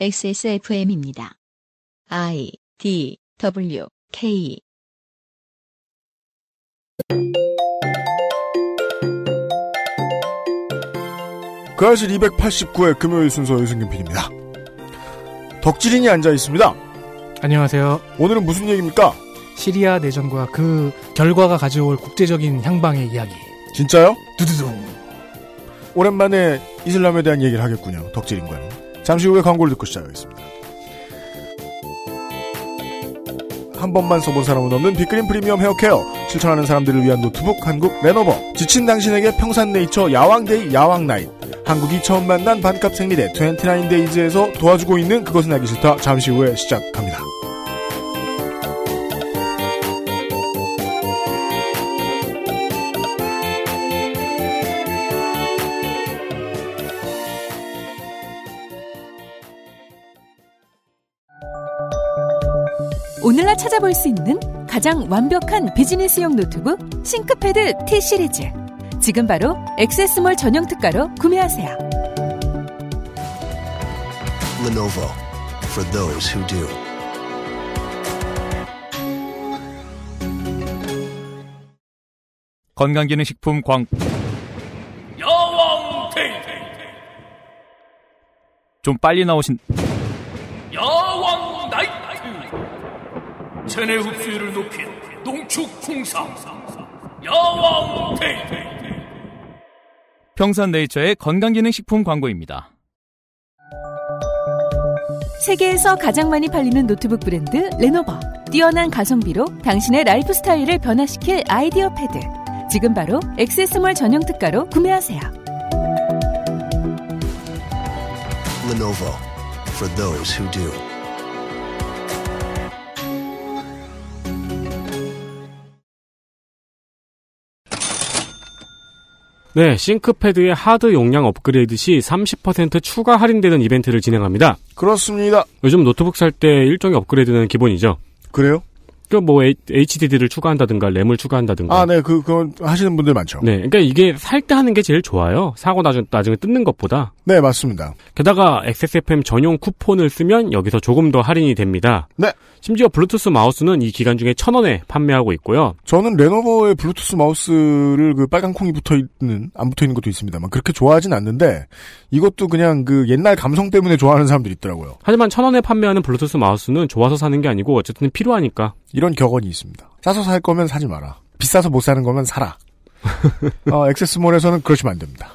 XSFM입니다. I D W K 그 아실 289회 금요일 순서 유승균 PD입니다. 덕질인이 앉아 있습니다. 안녕하세요. 오늘은 무슨 얘기입니까? 시리아 내전과 그 결과가 가져올 국제적인 향방의 이야기. 진짜요? 두두둥. 오랜만에 이슬람에 대한 얘기를 하겠군요. 덕질인과는. 잠시 후에 광고를 듣고 시작하겠습니다. 한 번만 써본 사람은 없는 빅그린 프리미엄 헤어케어 실천하는 사람들을 위한 노트북 한국 레노버 지친 당신에게 평산네이처 야왕데이 야왕나잇 한국이 처음 만난 반값 생리대 29데이즈에서 도와주고 있는 그것은 알기 싫다 잠시 후에 시작합니다. 오늘날 찾아볼 수 있는 가장 완벽한 비즈니스용 노트북 싱크패드 T 시리즈. 지금 바로 액세스몰 전용 특가로 구매하세요. Lenovo for those who do. 건강기능식품 광 야왕 테이 좀 빨리 나오신 야왕 나이트 체내 흡수율을 높인 농축 풍상 야왕 테이 평산네이처의 건강기능식품 광고입니다. 세계에서 가장 많이 팔리는 노트북 브랜드 레노버. 뛰어난 가성비로 당신의 라이프 스타일을 변화시킬 IdeaPad. 지금 바로 액세스몰 전용 특가로 구매하세요. Lenovo for those who do. 네, 싱크패드의 하드 용량 업그레이드 시 30% 추가 할인되는 이벤트를 진행합니다. 그렇습니다. 요즘 노트북 살 때 일종의 업그레이드는 기본이죠. 그래요? 그뭐 HDD를 추가한다든가 램을 추가한다든가. 아, 네, 그, 그건 하시는 분들 많죠. 네, 그러니까 이게 살 때 하는 게 제일 좋아요. 사고 나중, 나중에 뜯는 것보다. 네, 맞습니다. 게다가 XSFM 전용 쿠폰을 쓰면 여기서 조금 더 할인이 됩니다. 네. 심지어 블루투스 마우스는 이 기간 중에 천 원에 판매하고 있고요. 저는 레노버의 블루투스 마우스를 그 빨간 콩이 붙어 있는, 안 붙어 있는 것도 있습니다만, 그렇게 좋아하진 않는데, 이것도 그냥 그 옛날 감성 때문에 좋아하는 사람들이 있더라고요. 하지만 천 원에 판매하는 블루투스 마우스는 좋아서 사는 게 아니고 어쨌든 필요하니까. 이런 격언이 있습니다. 싸서 살 거면 사지 마라. 비싸서 못 사는 거면 사라. 어, XS몰에서는 그러시면 안 됩니다.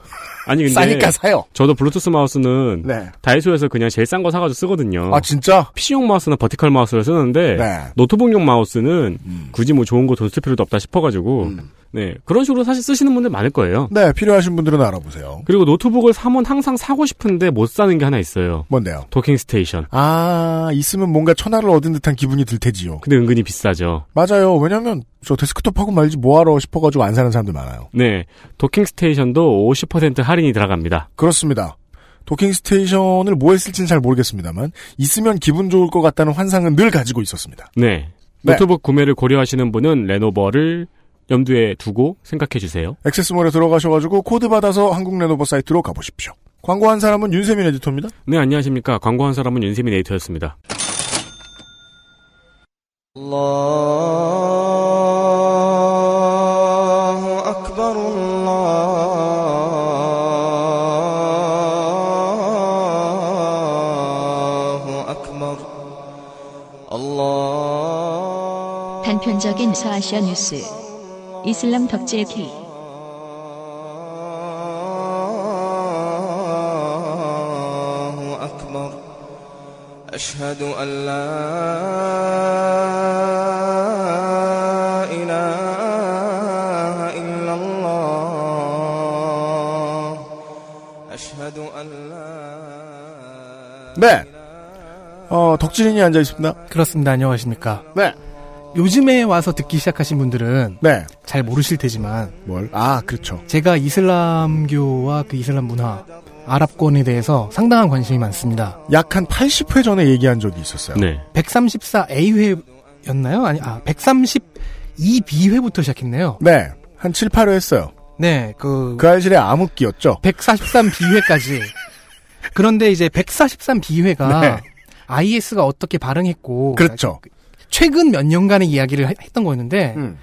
아니 근데 싸니까 사요. 저도 블루투스 마우스는 네. 다이소에서 그냥 제일 싼 거 사가지고 쓰거든요. 아, 진짜? PC용 마우스나 vertical 마우스를 쓰는데 네. 노트북용 마우스는 음. 굳이 뭐 좋은 거 돈 쓸 필요도 없다 싶어가지고 음. 네 그런 식으로 사실 쓰시는 분들 많을 거예요. 네, 필요하신 분들은 알아보세요. 그리고 노트북을 사면 항상 사고 싶은데 못 사는 게 하나 있어요. 뭔데요? 도킹 스테이션. 아, 있으면 뭔가 천하를 얻은 듯한 기분이 들 테지요. 근데 은근히 비싸죠. 맞아요. 왜냐면, 저 데스크톱 하고 말지 뭐하러 싶어가지고 안 사는 사람들 많아요. 네 도킹 스테이션도 50% 할인이 들어갑니다. 그렇습니다. 도킹 스테이션을 뭐에 쓸지는 잘 모르겠습니다만, 있으면 기분 좋을 것 같다는 환상은 늘 가지고 있었습니다. 네. 네. 노트북 구매를 고려하시는 분은 레노버를 염두에 두고 생각해 주세요. XS몰에 들어가셔가지고 코드 받아서 한국 레노버 사이트로 가보십시오. 광고한 사람은 윤세민 에디터입니다. 네, 안녕하십니까. 광고한 사람은 윤세민 에디터였습니다. 단편적인 서아시아 뉴스 이슬람 덕질 K الله أكبر أشهد أن لا إله إلا الله أشهد أن لا 네. 어, 덕질인이 앉아 있습니다. 그렇습니다. 안녕하십니까. 네. 요즘에 와서 듣기 시작하신 분들은 네. 잘 모르실 테지만 뭘? 아, 그렇죠. 제가 이슬람교와 그 이슬람 문화, 아랍권에 대해서 상당한 관심이 많습니다. 약 한 80회 전에 얘기한 적이 있었어요. 네. 134A회였나요? 아니, 아, 132B회부터 시작했네요. 네. 한 7, 8회 했어요. 네, 그, 그 알실의 암흑기였죠. 143B회까지 그런데 이제 143 비회가 네. IS가 어떻게 반응했고 그렇죠. 최근 몇 년간의 이야기를 하- 했던 거였는데 음.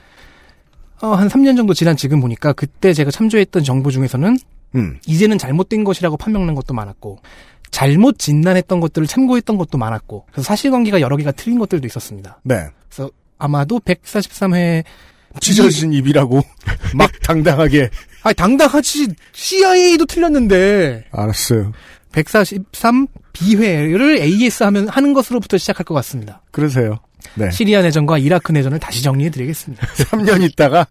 어, 한 3년 정도 지난 지금 보니까 그때 제가 참조했던 정보 중에서는 음. 이제는 잘못된 것이라고 판명난 것도 많았고 잘못 진단했던 것들을 참고했던 것도 많았고 그래서 사실관계가 여러 개가 틀린 것들도 있었습니다. 네. 그래서 아마도 143회 찢어진 입이라고 막 당당하게 아니 당당하지 CIA도 틀렸는데 알았어요. 143 비회를 AS 하면 하는 것으로부터 시작할 것 같습니다. 그러세요. 네. 시리아 내전과 이라크 내전을 다시 정리해 드리겠습니다. 3년 있다가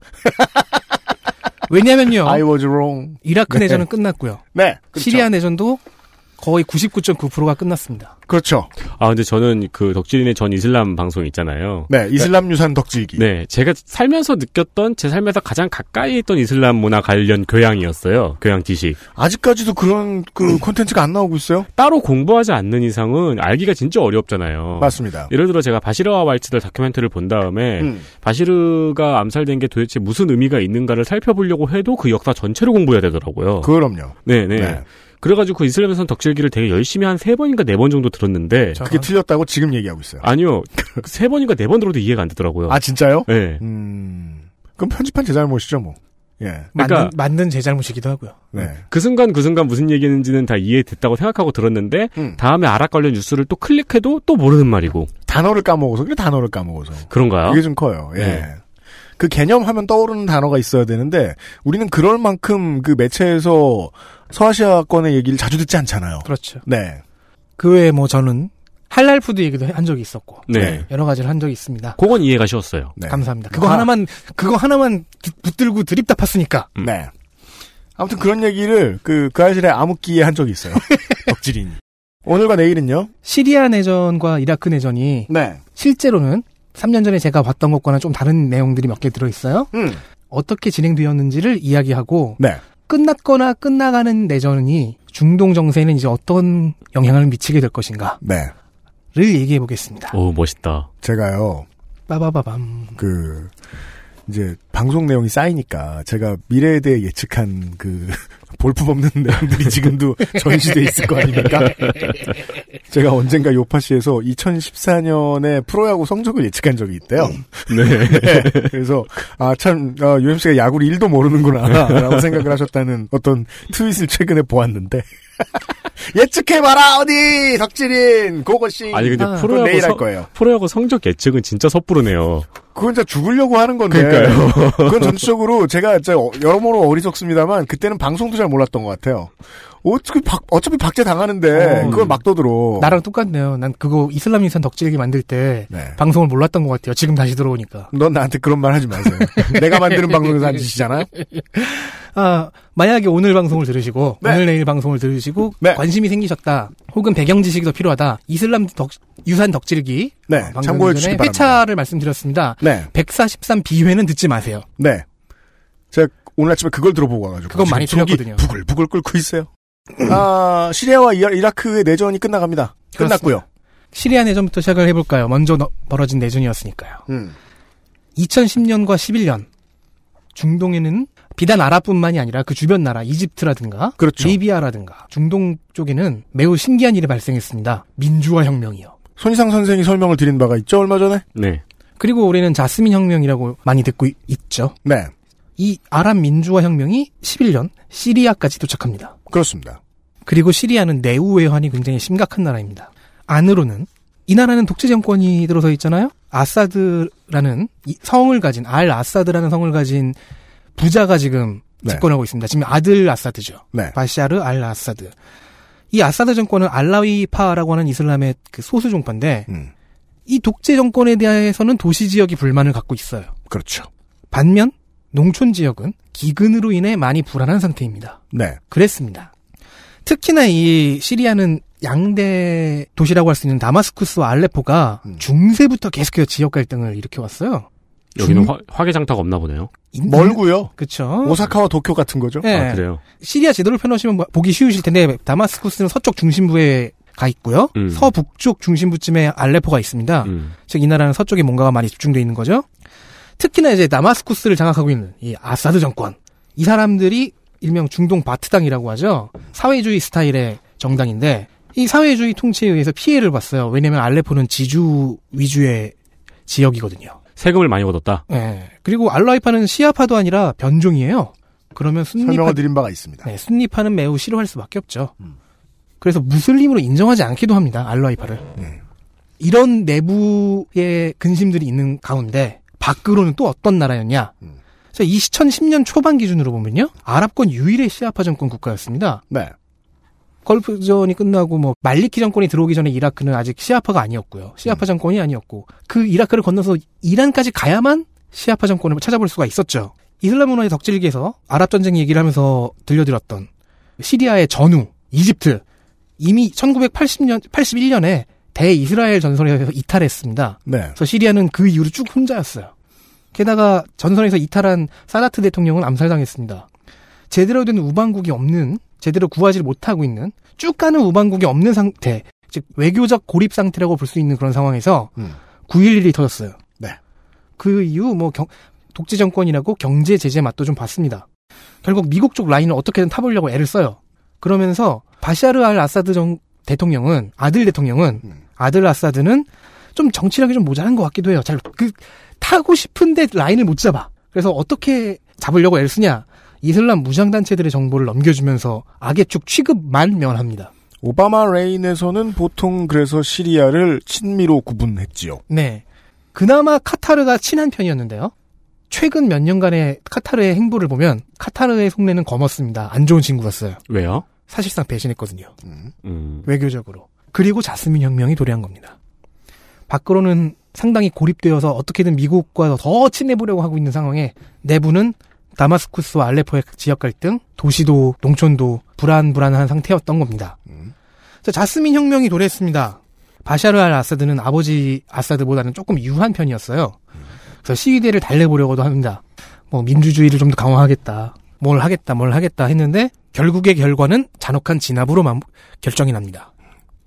왜냐면요. I was wrong. 이라크 네. 내전은 끝났고요. 네. 그렇죠. 시리아 내전도 거의 99.9%가 끝났습니다. 그렇죠. 아, 근데 저는 그 덕질인의 전 이슬람 방송 있잖아요. 네. 이슬람 유산 덕질기. 네, 제가 살면서 느꼈던 제 삶에서 가장 가까이 있던 이슬람 문화 관련 교양이었어요. 교양 지식. 아직까지도 그런 그 콘텐츠가 안 나오고 있어요? 따로 공부하지 않는 이상은 알기가 진짜 어렵잖아요. 맞습니다. 예를 들어 제가 바시르와 왈츠들 다큐멘터리를 본 다음에 음. 바시르가 암살된 게 도대체 무슨 의미가 있는가를 살펴보려고 해도 그 역사 전체를 공부해야 되더라고요. 그럼요. 네네. 네. 그래가지고 그 이슬람에선 덕질기를 되게 열심히 한 세 번인가 네 번 정도 들었는데 그게 틀렸다고 지금 얘기하고 있어요. 아니요 세 번인가 네 번 들어도 이해가 안 되더라고요. 아 진짜요? 네. 음. 그럼 편집한 제 잘못이죠, 뭐. 예. 그러니까- 만든, 만든 제 잘못이기도 하고요. 네. 그 순간 그 순간 무슨 얘기했는지는 다 이해됐다고 생각하고 들었는데 음. 다음에 아랍 관련 뉴스를 또 클릭해도 또 모르는 말이고 단어를 까먹어서 그래 단어를 까먹어서. 그런가요? 그게 좀 커요. 예. 네. 그 개념하면 떠오르는 단어가 있어야 되는데 우리는 그럴 만큼 그 매체에서 서아시아권의 얘기를 자주 듣지 않잖아요. 그렇죠. 네. 그 외에 뭐 저는 할랄 푸드 얘기도 한 적이 있었고 네. 여러 가지를 한 적이 있습니다. 그건 이해가 쉬웠어요. 네. 감사합니다. 그거 아. 하나만 그거 하나만 기- 붙들고 드립다 팠으니까 음. 네. 아무튼 그런 얘기를 그, 그 아실의 암흑기에 한 적이 있어요. 덕질인이. 오늘과 내일은요? 시리아 내전과 이라크 내전이 네. 실제로는 3년 전에 제가 봤던 것과는 좀 다른 내용들이 몇 개 들어 있어요. 음. 어떻게 진행되었는지를 이야기하고 네. 끝났거나 끝나가는 내전이 중동 정세에는 이제 어떤 영향을 미치게 될 것인가를 네. 얘기해 보겠습니다. 오 멋있다. 제가요, 빠바바밤. 그, 이제, 방송 내용이 쌓이니까, 제가 미래에 대해 예측한 그, 볼품없는 내용들이 지금도 전시돼 있을 거 아닙니까? 제가 언젠가 요파시에서 2014년에 프로야구 성적을 예측한 적이 있대요. 네. 그래서, 아, 참, 아, UMC가 야구를 1도 모르는구나, 라고 생각을 하셨다는 어떤 트윗을 최근에 보았는데. 예측해봐라, 어디! 덕질인! 고고씨! 아니 근데 아, 프로야구 내일 할 성- 거예요. 프로야구 성적 예측은 진짜 섣부르네요. 그건 진짜 죽으려고 하는 건데. 그러니까요. 그건 전체적으로 제가 진짜 어- 여러모로 어리석습니다만 그때는 방송도 잘 몰랐던 것 같아요. 어차피 박, 어차피 박제 당하는데 어. 그걸 막 떠들어. 나랑 똑같네요. 난 그거 이슬람 유산 덕질기 만들 때 네. 방송을 몰랐던 것 같아요. 지금 다시 들어오니까. 넌 나한테 그런 말 하지 마세요. 내가 만드는 방송에서 한 짓이잖아요. 아, 만약에 오늘 방송을 들으시고, 네. 오늘 내일 방송을 들으시고, 네. 관심이 생기셨다, 혹은 배경 지식이 더 필요하다, 이슬람 덕, 유산 덕질기, 네, 어, 방금 참고해 전에. 회차를 말씀드렸습니다. 네, 143 비회는 듣지 마세요. 네. 제가 오늘 아침에 그걸 들어보고 와가지고 그건 많이 틀렸거든요. 부글부글 끓고 있어요. 아 시리아와 이라- 이라크의 내전이 끝나갑니다. 끝났고요. 시리아 내전부터 시작을 해볼까요? 먼저 너- 벌어진 내전이었으니까요. 음, 2010년과 11년, 중동에는 비단 아랍뿐만이 아니라 그 주변 나라, 이집트라든가, 그렇죠. 리비아라든가, 중동 쪽에는 매우 신기한 일이 발생했습니다. 민주화 혁명이요. 손희상 선생이 설명을 드린 바가 있죠 얼마 전에. 네. 그리고 우리는 자스민 혁명이라고 많이 듣고 있- 있죠. 네, 이 아랍 민주화 혁명이 11년 시리아까지 도착합니다. 그렇습니다. 그리고 시리아는 내후 외환이 굉장히 심각한 나라입니다. 안으로는 이 나라는 독재 정권이 들어서 있잖아요. 아사드라는 이 성을 가진 알 아사드라는 성을 가진 부자가 지금 네. 집권하고 있습니다. 지금 아들 아사드죠. 네, 바샤르 알 아사드. 이 아사드 정권은 알라위파라고 하는 이슬람의 그 소수 종파인데 음, 이 독재 정권에 대해서는 도시 지역이 불만을 갖고 있어요. 그렇죠. 반면 농촌 지역은 기근으로 인해 많이 불안한 상태입니다. 네, 그랬습니다. 특히나 이 시리아는 양대 도시라고 할 수 있는 다마스쿠스와 알레포가 음. 중세부터 계속해서 지역 갈등을 일으켜왔어요. 여기는 중- 화, 화개장터가 없나 보네요. 멀고요. 그쵸. 오사카와 도쿄 같은 거죠. 네. 아, 그래요. 시리아 지도를 펴놓으시면 뭐 보기 쉬우실 텐데 다마스쿠스는 서쪽 중심부에 가 있고요. 음. 서북쪽 중심부쯤에 알레포가 있습니다. 음. 즉 이 나라는 서쪽에 뭔가가 많이 집중돼 있는 거죠. 특히나 이제 다마스쿠스를 장악하고 있는 이 아사드 정권 이 사람들이 일명 중동 바트당이라고 하죠. 사회주의 스타일의 정당인데 이 사회주의 통치에 의해서 피해를 봤어요. 왜냐면 알레포는 지주 위주의 지역이거든요. 세금을 많이 얻었다. 예. 그리고 알라이파는 시아파도 아니라 변종이에요. 그러면 순리파 설명을 드린 바가 있습니다. 네, 순리파는 매우 싫어할 수밖에 없죠. 음. 그래서 무슬림으로 인정하지 않기도 합니다. 알라이파를. 음. 이런 내부의 근심들이 있는 가운데 밖으로는 또 어떤 나라였냐? 음. 자, 2010년 초반 기준으로 보면요. 아랍권 유일의 시아파 정권 국가였습니다. 네. 걸프전이 끝나고 뭐 말리키 정권이 들어오기 전에 이라크는 아직 시아파가 아니었고요. 음. 시아파 정권이 아니었고 그 이라크를 건너서 이란까지 가야만 시아파 정권을 찾아볼 수가 있었죠. 이슬람 문화의 덕질기에서 아랍 전쟁 얘기를 하면서 들려드렸던 시리아의 전후, 이집트 이미 1980년 81년에 대이스라엘 전선에서 이탈했습니다. 네. 그래서 시리아는 그 이후로 쭉 혼자였어요. 게다가 전선에서 이탈한 사다트 대통령은 암살당했습니다. 제대로 된 우방국이 없는, 제대로 구하지를 못하고 있는, 쭉 가는 우방국이 없는 상태, 즉 외교적 고립 상태라고 볼 수 있는 그런 상황에서 음. 9.11이 터졌어요. 네. 그 이후 뭐 경- 독재 정권이라고 경제 제재 맛도 좀 봤습니다. 결국 미국 쪽 라인을 어떻게든 타보려고 애를 써요. 그러면서 바샤르 알 아사드 정 대통령은 아들 대통령은 음. 아들 아사드는 좀 정치력이 좀 모자란 것 같기도 해요. 잘 그 타고 싶은데 라인을 못 잡아. 그래서 어떻게 잡으려고 애를 쓰냐? 이슬람 무장 단체들의 정보를 넘겨주면서 악의 축 취급만 면합니다. 오바마 라인에서는 보통 그래서 시리아를 친미로 구분했지요. 네. 그나마 카타르가 친한 편이었는데요. 최근 몇 년간의 카타르의 행보를 보면 카타르의 속내는 검었습니다. 안 좋은 친구였어요. 왜요? 사실상 배신했거든요. 음. 외교적으로. 그리고 자스민 혁명이 도래한 겁니다. 밖으로는 상당히 고립되어서 어떻게든 미국과 더 친해보려고 하고 있는 상황에 내부는 다마스쿠스와 알레포의 지역 갈등, 도시도 농촌도 불안불안한 상태였던 겁니다. 자, 자스민 혁명이 도래했습니다. 바샤르 알 아사드는 아버지 아사드보다는 조금 유한 편이었어요. 그래서 시위대를 달래보려고도 합니다. 뭐 민주주의를 좀 더 강화하겠다. 뭘 하겠다, 뭘 하겠다 했는데 결국의 결과는 잔혹한 진압으로 만- 결정이 납니다.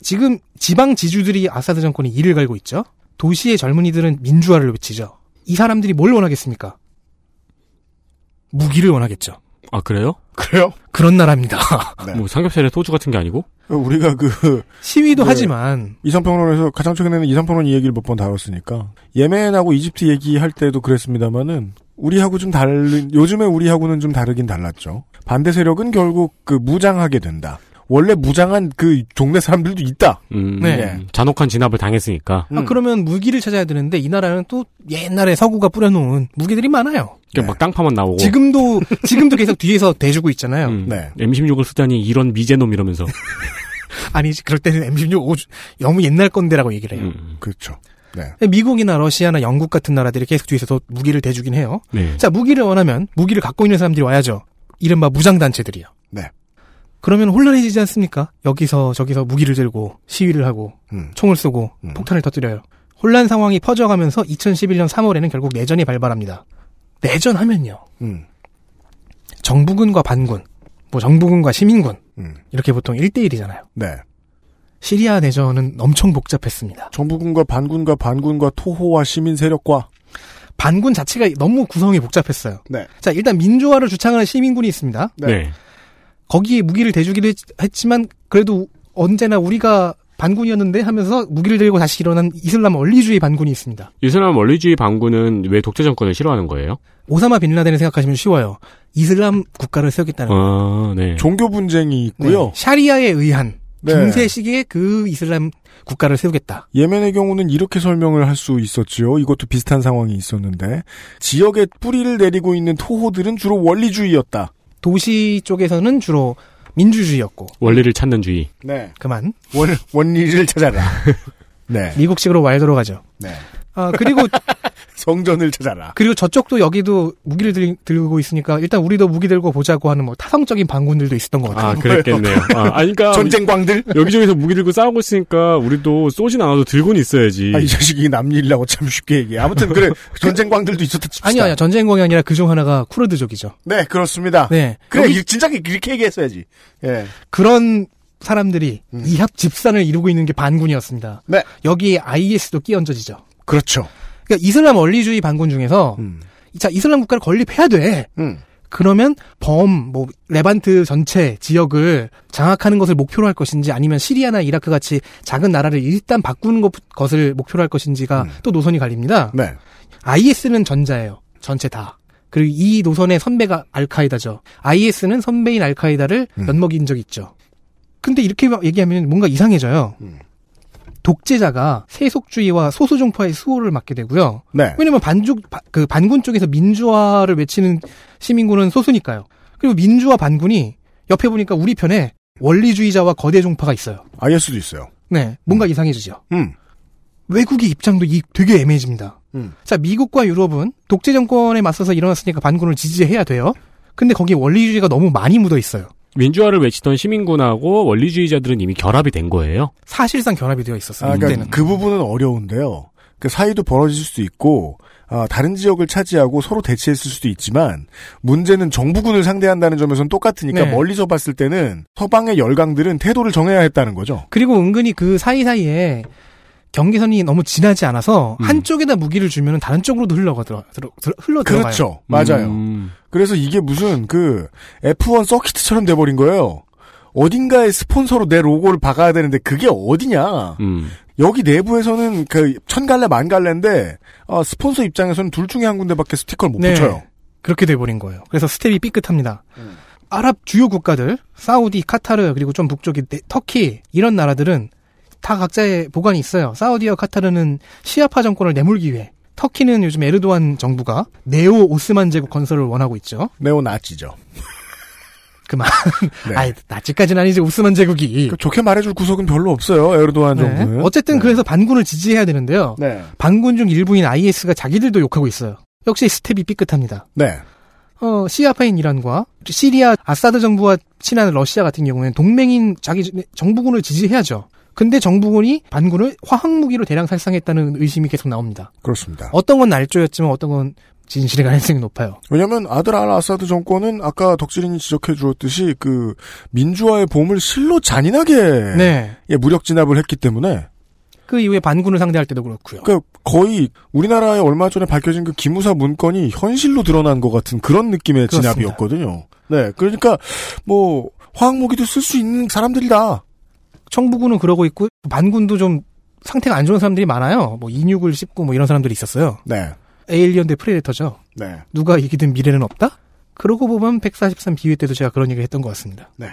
지금 지방 지주들이 아사드 정권이 이를 갈고 있죠. 도시의 젊은이들은 민주화를 외치죠. 이 사람들이 뭘 원하겠습니까? 무기를 원하겠죠. 아 그래요? 그래요? 그런 나라입니다. 네. 뭐 삼겹살에 소주 같은 게 아니고? 우리가 그 시위도 네. 하지만 이상평론에서 가장 최근에는 이상평론 이 얘기를 몇 번 다뤘으니까 예멘하고 이집트 얘기할 때도 그랬습니다만은 우리하고 좀 다른 요즘에 우리하고는 좀 다르긴 달랐죠. 반대 세력은 결국 그 무장하게 된다. 원래 무장한 그 동네 사람들도 있다. 음, 네. 잔혹한 진압을 당했으니까. 아, 그러면 무기를 찾아야 되는데 이 나라는 또 옛날에 서구가 뿌려놓은 무기들이 많아요. 그러니까 막 땅파만 나오고. 지금도 지금도 계속 뒤에서 대주고 있잖아요. 음, 네. M16을 쓰다니 이런 미제놈 이러면서. 아니 그럴 때는 M16 오, 너무 옛날 건데라고 얘기를 해요. 음, 그렇죠. 네. 미국이나 러시아나 영국 같은 나라들이 계속 뒤에서 더 무기를 대주긴 해요. 네. 자 무기를 원하면 무기를 갖고 있는 사람들이 와야죠. 이른바 무장 단체들이요. 네. 그러면 혼란해지지 않습니까? 여기서 저기서 무기를 들고 시위를 하고 음. 총을 쏘고 음. 폭탄을 터뜨려요. 혼란 상황이 퍼져가면서 2011년 3월에는 결국 내전이 발발합니다. 내전하면요. 음. 정부군과 반군, 뭐 정부군과 시민군 음. 이렇게 보통 1대1이잖아요. 네. 시리아 내전은 엄청 복잡했습니다. 정부군과 반군과 반군과 토호와 시민 세력과 반군 자체가 너무 구성이 복잡했어요. 네. 자, 일단 민주화를 주창하는 시민군이 있습니다. 네. 거기에 무기를 대주기도 했, 지만 그래도 언제나 우리가 반군이었는데 하면서 무기를 들고 다시 일어난 이슬람 원리주의 반군이 있습니다. 이슬람 원리주의 반군은 왜 독재 정권을 싫어하는 거예요? 오사마 빈 라덴을 생각하시면 쉬워요. 이슬람 국가를 세우겠다는 거예요. 아, 네. 종교 분쟁이 있고요. 네. 샤리아에 의한 네. 중세 시기의 그 이슬람 국가를 세우겠다. 예멘의 경우는 이렇게 설명을 할 수 있었지요. 이것도 비슷한 상황이 있었는데 지역에 뿌리를 내리고 있는 토호들은 주로 원리주의였다. 도시 쪽에서는 주로 민주주의였고 원리를 찾는 주의. 네. 그만 원 원리를 찾아라. 네. 미국식으로 말 들어가죠. 네. 아 그리고 성전을 찾아라. 그리고 저쪽도 여기도 무기를 들, 들고 있으니까 일단 우리도 무기 들고 보자고 하는 뭐 타성적인 반군들도 있었던 것 같아요. 아, 그랬겠네요. 아, 아니, 그러니까 전쟁광들? 여기저기서 무기 들고 싸우고 있으니까 우리도 쏘진 않아도 들고는 있어야지. 아, 이 자식이 남 일이라고 참 쉽게 얘기해. 아무튼 그래 전쟁광들도 있었다 칩시다. 아니요, 아니요. 전쟁공이 아니라 그 중 하나가 쿠르드족이죠. 네 그렇습니다. 네. 그래 여기 이- 진짜 이렇게 얘기했어야지. 예. 그런 사람들이 음. 이합 집산을 이루고 있는 게 반군이었습니다. 네. 여기에 IS도 끼얹어지죠. 그렇죠. 그러니까 이슬람 원리주의 반군 중에서 음. 자 이슬람 국가를 건립해야 돼. 음. 그러면 범, 뭐, 레반트 전체 지역을 장악하는 것을 목표로 할 것인지 아니면 시리아나 이라크 같이 작은 나라를 일단 바꾸는 것, 것을 목표로 할 것인지가 음. 또 노선이 갈립니다. 네. IS는 전자예요. 전체 다. 그리고 이 노선의 선배가 알카이다죠. IS는 선배인 알카이다를 음. 엿먹인 적이 있죠. 근데 이렇게 얘기하면 뭔가 이상해져요. 음. 독재자가 세속주의와 소수종파의 수호를 맡게 되고요. 네. 왜냐면 반죽 바- 그 반군 쪽에서 민주화를 외치는 시민군은 소수니까요. 그리고 민주화 반군이 옆에 보니까 우리 편에 원리주의자와 거대 종파가 있어요. IS도 있어요. 네, 뭔가 이상해지죠. 음. 외국의 입장도 이 되게 애매해집니다. 음. 자, 미국과 유럽은 독재 정권에 맞서서 일어났으니까 반군을 지지해야 돼요. 근데 거기에 원리주의가 너무 많이 묻어 있어요. 민주화를 외치던 시민군하고 원리주의자들은 이미 결합이 된 거예요. 사실상 결합이 되어 있었어요. 아, 그러니까. 그 부분은 어려운데요. 그 사이도 벌어질 수도 있고 아, 다른 지역을 차지하고 서로 대치했을 수도 있지만 문제는 정부군을 상대한다는 점에서는 똑같으니까 네. 멀리서 봤을 때는 서방의 열강들은 태도를 정해야 했다는 거죠. 그리고 은근히 그 사이사이에 경계선이 너무 지나지 않아서 음. 한쪽에다 무기를 주면 다른 쪽으로도 흘러가더라, 들어, 들어- 흘러 들어가요. 그렇죠. 맞아요. 음. 그래서 이게 무슨 그 F1 서키트처럼 돼버린 거예요. 어딘가에 스폰서로 내 로고를 박아야 되는데 그게 어디냐. 음. 여기 내부에서는 그 천 갈래 만 갈래인데 아, 스폰서 입장에서는 둘 중에 한 군데밖에 스티커를 못 네. 붙여요. 그렇게 돼버린 거예요. 그래서 스텝이 삐끗합니다. 음. 아랍 주요 국가들, 사우디, 카타르, 그리고 좀 북쪽이 네- 터키 이런 나라들은 다 각자의 보관이 있어요. 사우디와 카타르는 시아파 정권을 내몰기 위해 터키는 요즘 에르도안 정부가 네오 오스만 제국 건설을 원하고 있죠. 네오 나치죠. 그만. 네. 아이, 나치까지는 아니지, 오스만 제국이. 그 좋게 말해줄 구석은 별로 없어요. 에르도안 네. 정부는. 어쨌든 네. 그래서 반군을 지지해야 되는데요. 네. 반군 중 일부인 IS가 자기들도 욕하고 있어요. 역시 스텝이 삐끗합니다. 네. 어, 시아파인 이란과 시리아 아사드 정부와 친한 러시아 같은 경우에는 동맹인 자기 정부군을 지지해야죠. 근데 정부군이 반군을 화학무기로 대량 살상했다는 의심이 계속 나옵니다. 그렇습니다. 어떤 건 날조였지만 어떤 건 진실의 가능성이 높아요. 왜냐하면 아들 알 아사드 정권은 아까 덕질인이 지적해 주었듯이 그 민주화의 봄을 실로 잔인하게 네. 예, 무력 진압을 했기 때문에 그 이후에 반군을 상대할 때도 그렇고요. 그 거의 우리나라에 얼마 전에 밝혀진 그 기무사 문건이 현실로 드러난 것 같은 그런 느낌의 그렇습니다. 진압이었거든요. 네, 그러니까 뭐 화학무기도 쓸 수 있는 사람들이다. 청부군은 그러고 있고 반군도 좀 상태가 안 좋은 사람들이 많아요. 뭐 인육을 씹고 뭐 이런 사람들이 있었어요. 네, 에일리언 대 프레데터죠. 네, 누가 이기든 미래는 없다? 그러고 보면 143 비회 때도 제가 그런 얘기를 했던 것 같습니다. 네.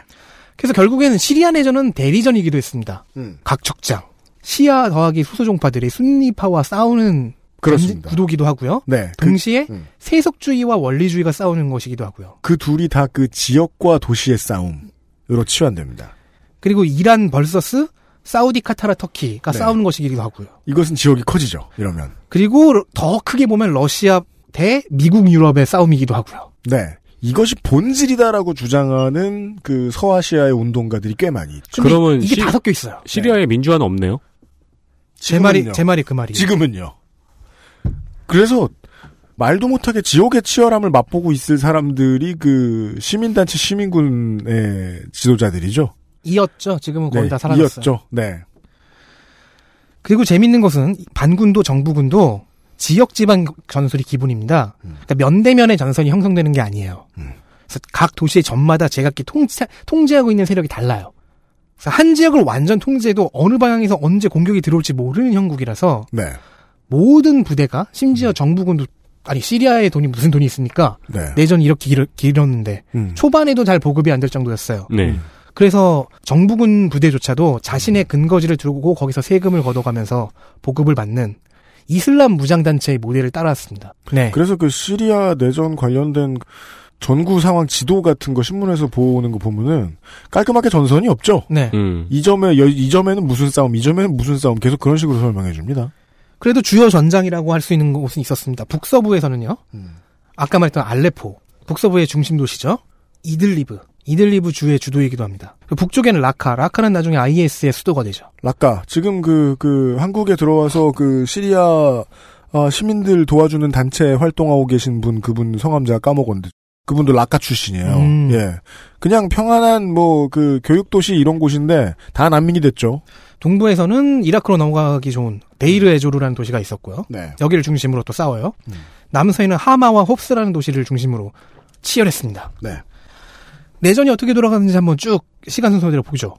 그래서 결국에는 시리아 내전은 대리전이기도 했습니다. 음, 각 적장. 시아 더하기 소수종파들이 순니파와 싸우는 그렇습니다. 구도기도 하고요. 네, 그, 동시에 음. 세속주의와 원리주의가 싸우는 것이기도 하고요. 그 둘이 다 그 지역과 도시의 싸움으로 치환됩니다. 그리고 이란 벌서스 사우디 카타라 터키가 네. 싸우는 것이기도 하고요. 이것은 지역이 커지죠. 이러면 그리고 더 크게 보면 러시아 대 미국 유럽의 싸움이기도 하고요. 네. 이것이 본질이다라고 주장하는 그 서아시아의 운동가들이 꽤 많이 있죠. 그러면 이게 시- 다 섞여 있어요. 시리아에 민주화는 없네요. 제 말이. 제 말이 그 말이에요. 지금은요. 그래서 말도 못하게 지옥의 치열함을 맛보고 있을 사람들이 그 시민단체 시민군의 지도자들이죠. 이었죠. 지금은 거의 네, 다 사라졌어요. 이었죠. 네. 그리고 재밌는 것은 반군도 정부군도 지역 지방 전술이 기본입니다. 그러니까 면대면의 전선이 형성되는 게 아니에요. 음. 그래서 각 도시의 전마다 제각기 통제, 통제하고 있는 세력이 달라요. 그래서 한 지역을 완전 통제해도 어느 방향에서 언제 공격이 들어올지 모르는 형국이라서 네. 모든 부대가 심지어 정부군도 아니 시리아의 돈이 무슨 돈이 있습니까? 네. 내전이 이렇게 길, 길었는데 음. 초반에도 잘 보급이 안 될 정도였어요. 네. 그래서 정부군 부대조차도 자신의 근거지를 두고 거기서 세금을 걷어가면서 보급을 받는 이슬람 무장단체의 모델을 따라왔습니다. 네. 그래서 그 시리아 내전 관련된 전구 상황 지도 같은 거 신문에서 보는 거 보면은 깔끔하게 전선이 없죠. 네. 음. 이 점에 여- 이 점에는 무슨 싸움, 이 점에는 무슨 싸움 계속 그런 식으로 설명해 줍니다. 그래도 주요 전장이라고 할 수 있는 곳은 있었습니다. 북서부에서는요. 아까 말했던 알레포, 북서부의 중심 도시죠. 이들리브, 이들리브 주의 주도이기도 합니다. 북쪽에는 라카, 라카는 나중에 IS의 수도가 되죠. 라카 지금 그 그 한국에 들어와서 그 시리아 아, 시민들 도와주는 단체 활동하고 계신 분 그분 성함 제가 까먹었는데 그분도 라카 출신이에요. 음. 예, 그냥 평안한 뭐 그 교육 도시 이런 곳인데 다 난민이 됐죠. 동부에서는 이라크로 넘어가기 좋은 데이르 에조르라는 도시가 있었고요. 네. 여기를 중심으로 또 싸워요. 음. 남서에는 하마와 홉스라는 도시를 중심으로 치열했습니다. 네. 내전이 어떻게 돌아가는지 한번 쭉 시간 순서대로 보죠.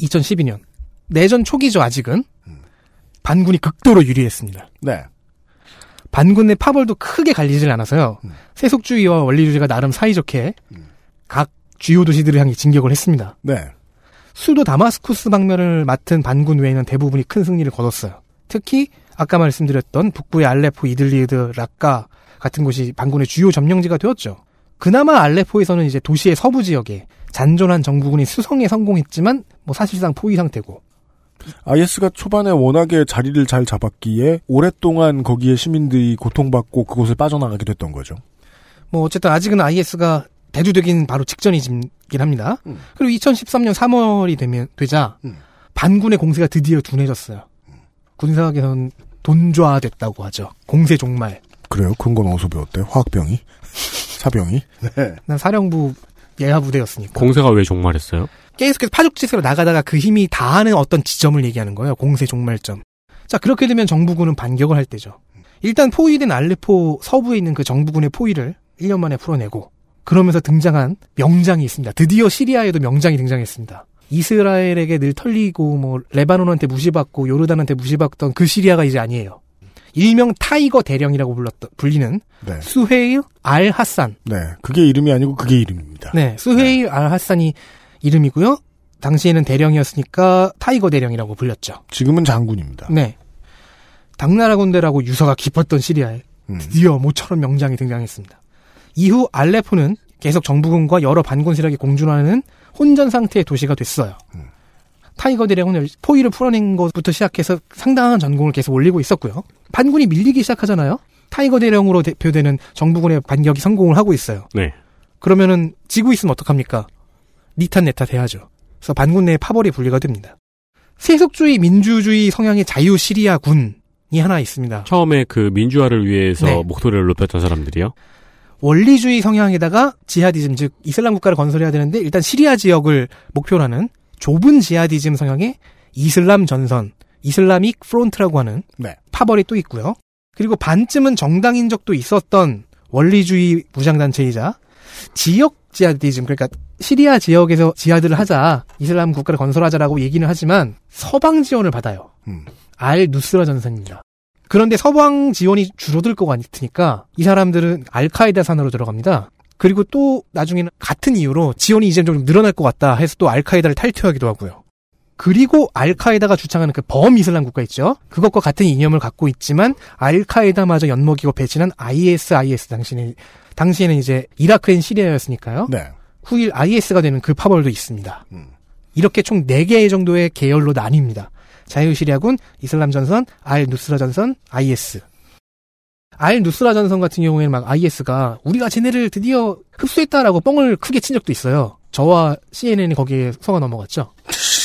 2012년 내전 초기죠 아직은 반군이 극도로 유리했습니다. 네. 반군 내 파벌도 크게 갈리질 않아서요. 세속주의와 원리주의가 나름 사이좋게 각 주요 도시들을 향해 진격을 했습니다. 네. 수도 다마스쿠스 방면을 맡은 반군 외에는 대부분이 큰 승리를 거뒀어요. 특히 아까 말씀드렸던 북부의 알레포, 이들리드, 락카 같은 곳이 반군의 주요 점령지가 되었죠. 그나마 알레포에서는 이제 도시의 서부 지역에 잔존한 정부군이 수성에 성공했지만 뭐 사실상 포위 상태고 IS가 초반에 워낙에 자리를 잘 잡았기에 오랫동안 거기에 시민들이 고통받고 그곳을 빠져나가게 됐던 거죠. 뭐 어쨌든 아직은 IS가 대두되긴 바로 직전이긴 합니다. 그리고 2013년 3월이 되면 되자 반군의 공세가 드디어 둔해졌어요. 군사학에서는 돈좌됐다고 하죠. 공세 종말. 그래요? 그런 건 어디서 배웠대? 화학병이? 사병이? 네. 난 사령부 예하 부대였으니까. 공세가 왜 종말했어요? 계속해서 파죽지세로 나가다가 그 힘이 다하는 어떤 지점을 얘기하는 거예요. 공세 종말점. 자 그렇게 되면 정부군은 반격을 할 때죠. 일단 포위된 알레포 서부에 있는 그 정부군의 포위를 1년 만에 풀어내고 그러면서 등장한 명장이 있습니다. 드디어 시리아에도 명장이 등장했습니다. 이스라엘에게 늘 털리고 뭐 레바논한테 무시받고 요르단한테 무시받던 그 시리아가 이제 아니에요. 일명 타이거 대령이라고 불렀던 불리는 네. 수헤일 알 하산. 네. 그게 이름이 아니고 그게 이름입니다. 네, 수헤일 알 하산이 이름이고요. 당시에는 대령이었으니까 타이거 대령이라고 불렸죠. 지금은 장군입니다. 네. 당나라 군대라고 유서가 깊었던 시리아에 음. 드디어 모처럼 명장이 등장했습니다. 이후 알레포는 계속 정부군과 여러 반군 세력이 공존하는 혼전 상태의 도시가 됐어요. 음. 타이거 대령은 포위를 풀어낸 것부터 시작해서 상당한 전공을 계속 올리고 있었고요. 반군이 밀리기 시작하잖아요. 타이거 대령으로 대표되는 정부군의 반격이 성공을 하고 있어요. 네. 그러면은 지고 있으면 어떡합니까? 니 탓 네 탓 해야죠. 그래서 반군 내 파벌이 분리가 됩니다. 세속주의 민주주의 성향의 자유 시리아 군이 하나 있습니다. 처음에 그 민주화를 위해서 네. 목소리를 높였던 사람들이요. 원리주의 성향에다가 지하디즘 즉 이슬람 국가를 건설해야 되는데 일단 시리아 지역을 목표로 하는 좁은 지하디즘 성향의 이슬람 전선, 이슬라믹 프론트라고 하는 네. 파벌이 또 있고요. 그리고 반쯤은 정당인 적도 있었던 원리주의 무장단체이자 지역 지하디즘 그러니까 시리아 지역에서 지하드를 하자 이슬람 국가를 건설하자라고 얘기는 하지만 서방 지원을 받아요. 음. 알 누스라 전선입니다. 그런데 서방 지원이 줄어들 것 같으니까 이 사람들은 알카에다 산으로 들어갑니다. 그리고 또 나중에는 같은 이유로 지원이 이제 좀 늘어날 것 같다 해서 또 알카에다를 탈퇴하기도 하고요. 그리고 알카에다가 주창하는 그 범이슬람 국가 있죠. 그것과 같은 이념을 갖고 있지만 알카에다마저 엿먹이고 배신한 ISIS 당시에는 당시에는 이제 이라크엔 시리아였으니까요. 네. 후일 IS가 되는 그 파벌도 있습니다. 음. 이렇게 총 4개 정도의 계열로 나뉩니다. 자유시리아군, 이슬람 전선, 알 누스라 전선, IS. 알 누스라 전선 같은 경우에는 막 IS가 우리가 쟤네를 드디어 흡수했다라고 뻥을 크게 친 적도 있어요. 저와 CNN이 거기에 속아 넘어갔죠.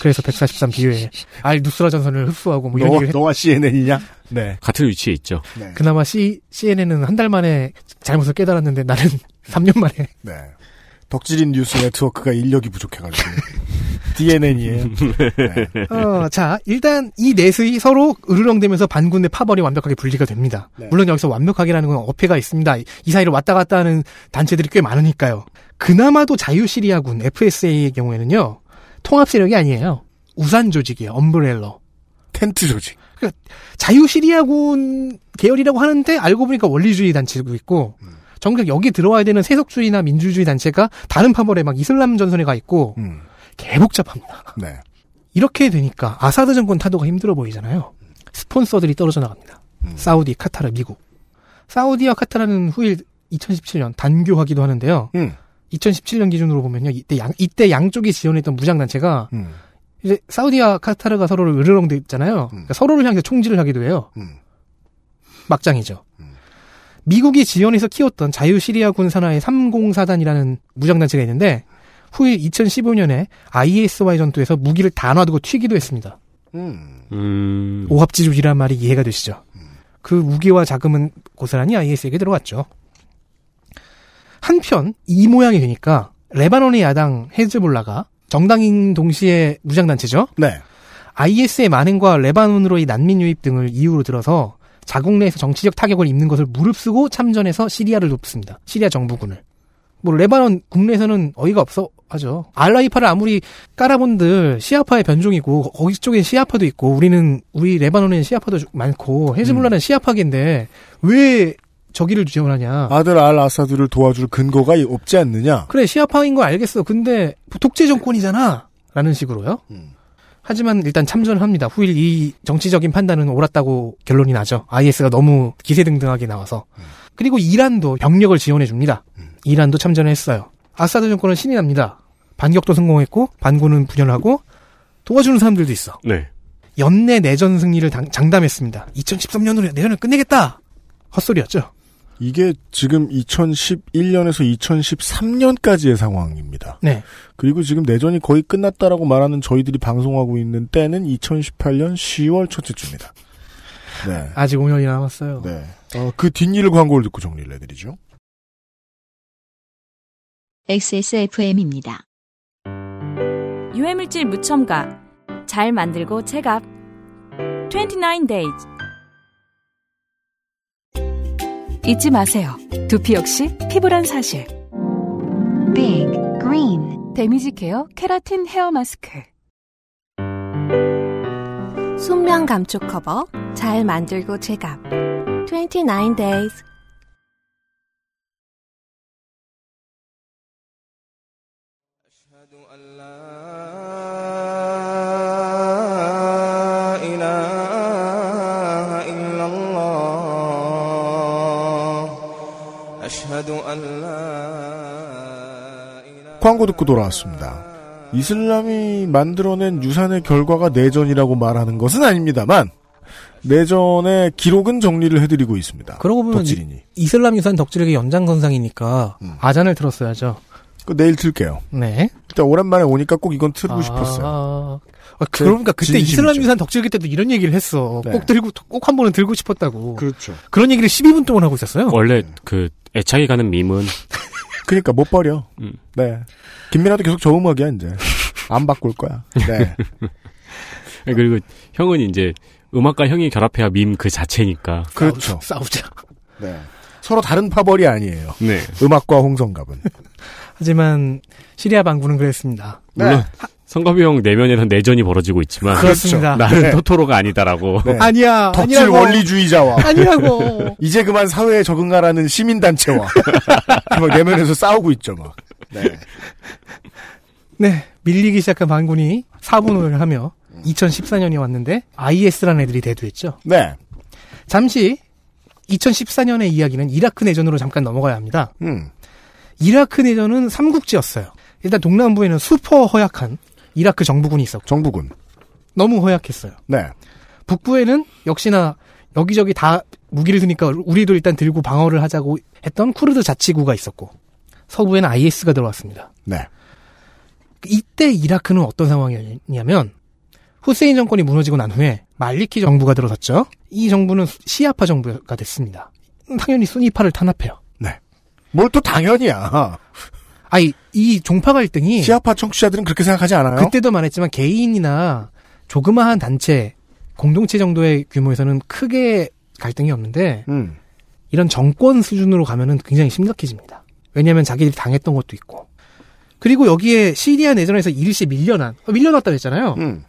그래서 143 비회에 알 누스라 전선을 흡수하고 뭐 이런 너, 얘기를 했... 너와 CNN이냐? 네. 같은 위치에 있죠. 네. 그나마 C, CNN은 한 달 만에 잘못을 깨달았는데 나는 3년 만에 네. 덕질인 뉴스 네트워크가 인력이 부족해가지고. DNN이에요. 네. 어, 자, 일단 이 넷의 서로 으르렁대면서 반군의 파벌이 완벽하게 분리가 됩니다. 네. 물론 여기서 완벽하게라는 건 어폐가 있습니다. 이 사이를 왔다 갔다 하는 단체들이 꽤 많으니까요. 그나마도 자유시리아군 FSA의 경우에는요. 통합 세력이 아니에요. 우산 조직이에요. 엄브렐러. 텐트 조직. 자유 시리아군 계열이라고 하는데 알고 보니까 원리주의 단체도 있고 정작 여기 들어와야 되는 세속주의나 민주주의 단체가 다른 파벌에 막 이슬람 전선에 가 있고 음. 개복잡합니다. 네. 이렇게 되니까 아사드 정권 타도가 힘들어 보이잖아요. 스폰서들이 떨어져 나갑니다. 음. 사우디, 카타르, 미국. 사우디와 카타르는 후일 2017년 단교하기도 하는데요. 음. 2017년 기준으로 보면요. 이때 양, 이때 양쪽이 지원했던 무장단체가 음. 이제 사우디와 카타르가 서로를 으르렁댔잖아요. 그러니까 서로를 향해서 총질을 하기도 해요. 음. 막장이죠. 미국이 지원해서 키웠던 자유시리아군 산하의 304단이라는 무장단체가 있는데 후일 2015년에 IS와의 전투에서 무기를 단화두고 튀기도 했습니다. 음. 음. 오합지졸이란 말이 이해가 되시죠? 그 무기와 자금은 고스란히 IS에게 들어갔죠. 한편 이 모양이 되니까 레바논의 야당 헤즈볼라가 정당인 동시에 무장단체죠. 네. IS의 만행과 레바논으로의 난민 유입 등을 이유로 들어서 자국 내에서 정치적 타격을 입는 것을 무릅쓰고 참전해서 시리아를 돕습니다. 시리아 정부군을. 뭐 레바논 국내에서는 어이가 없어 하죠. 알라이파를 아무리 까라본들 시아파의 변종이고 거기 쪽에 시아파도 있고 우리는 우리 레바논에는 시아파도 많고 헤즈볼라는 시아파계인데 왜 저기를 지원하냐? 아들 알 아사드를 도와줄 근거가 없지 않느냐? 그래 시아파인 거 알겠어. 근데 독재 정권이잖아. 라는 식으로요. 하지만 일단 참전을 합니다. 후일 이 정치적인 판단은 옳았다고 결론이 나죠. IS가 너무 기세등등하게 나와서. 그리고 이란도 병력을 지원해 줍니다. 이란도 참전을 했어요. 아사드 정권은 신이 납니다. 반격도 성공했고 반군은 분열하고 도와주는 사람들도 있어. 네. 연내 내전 승리를 당- 장담했습니다. 2013년으로 내전을 끝내겠다. 헛소리였죠. 이게 지금 2011년에서 2013년까지의 상황입니다. 네. 그리고 지금 내전이 거의 끝났다라고 말하는 저희들이 방송하고 있는 때는 2018년 10월 첫째 주입니다. 네. 아직 5년이 남았어요. 네. 어, 그 뒷일 광고를 듣고 정리를 해드리죠. XSFM입니다. 유해물질 무첨가 잘 만들고 체갑 29 days 잊지 마세요. 두피 역시 피부란 사실. Big Green 데미지 케어 케라틴 헤어 마스크 순면 감촉 커버 잘 만들고 제갑 29 days 광고 듣고 돌아왔습니다. 이슬람이 만들어낸 유산의 결과가 내전이라고 말하는 것은 아닙니다만 내전의 기록은 정리를 해드리고 있습니다. 그러고 보면 덕질이니. 이- 이슬람 유산 덕질에게 연장선상이니까 아잔을 들었어야죠. 그 내일 틀게요. 네. 일단 오랜만에 오니까 꼭 이건 틀고 아, 싶었어요. 아, 제 그러니까 그때 진심이죠. 이슬람 유산 덕질기 때도 이런 얘기를 했어. 네. 꼭 들고 꼭 한 번은 들고 싶었다고. 그렇죠. 그런 얘기를 12분 동안 하고 있었어요. 원래 그 애착이 가는 밈은 그러니까 못 버려. 음. 네. 김민아도 계속 저 음악이야 이제. 안 바꿀 거야. 네. 그리고 형은 이제 음악과 형이 결합해야 밈 그 자체니까. 그렇죠. 싸우자. 네. 서로 다른 파벌이 아니에요. 네. 음악과 홍성갑은. 하지만 시리아 반군은 그랬습니다. 물론 성갑이 형 내면에서 내전이 벌어지고 있지만 그렇습니다. 나는 네. 토토로가 아니다라고. 네. 아니야. 덕질 아니라고. 원리주의자와 아니라고. 이제 그만 사회에 적응하라는 시민 단체와 막 내면에서 싸우고 있죠, 막. 네. 네. 밀리기 시작한 반군이 사분을 하며 2014년이 왔는데 IS라는 애들이 대두했죠. 네. 잠시 2014년의 이야기는 이라크 내전으로 잠깐 넘어가야 합니다. 음. 이라크 내전은 삼국지였어요. 일단 동남부에는 슈퍼 허약한 이라크 정부군이 있었고 정부군. 너무 허약했어요. 네. 북부에는 역시나 여기저기 다 무기를 드니까 우리도 일단 들고 방어를 하자고 했던 쿠르드 자치구가 있었고 서부에는 IS가 들어왔습니다. 네. 이때 이라크는 어떤 상황이었냐면 후세인 정권이 무너지고 난 후에 말리키 정부가 들어섰죠. 이 정부는 시아파 정부가 됐습니다. 당연히 순위파를 탄압해요. 뭘 또 당연이야. 아이 이 종파 갈등이 시아파 청취자들은 그렇게 생각하지 않아요? 그때도 말했지만 개인이나 조그마한 단체 공동체 정도의 규모에서는 크게 갈등이 없는데 음. 이런 정권 수준으로 가면은 굉장히 심각해집니다. 왜냐하면 자기들이 당했던 것도 있고 그리고 여기에 시리아 내전에서 일시 밀려난 어, 밀려났다 했잖아요. 음.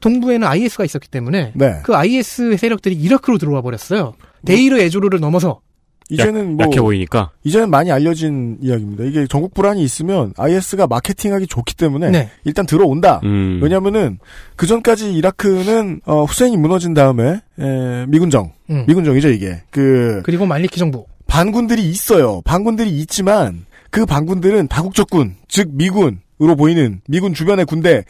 동부에는 IS가 있었기 때문에 네. 그 IS 세력들이 이라크로 들어와 버렸어요. 데이르 에조르를 넘어서 이제는 뭐 약해 보이니까. 이제는 많이 알려진 이야기입니다. 이게 전국 불안이 있으면 IS가 마케팅하기 좋기 때문에 네. 일단 들어온다. 음. 왜냐면은 그 전까지 이라크는 어, 후세인이 무너진 다음에 에, 미군정, 음. 미군정이죠 이게 그 그리고 말리키 정부 반군들이 있어요. 반군들이 있지만 그 반군들은 다국적군, 즉 미군 으로 보이는 미군 주변의 군대를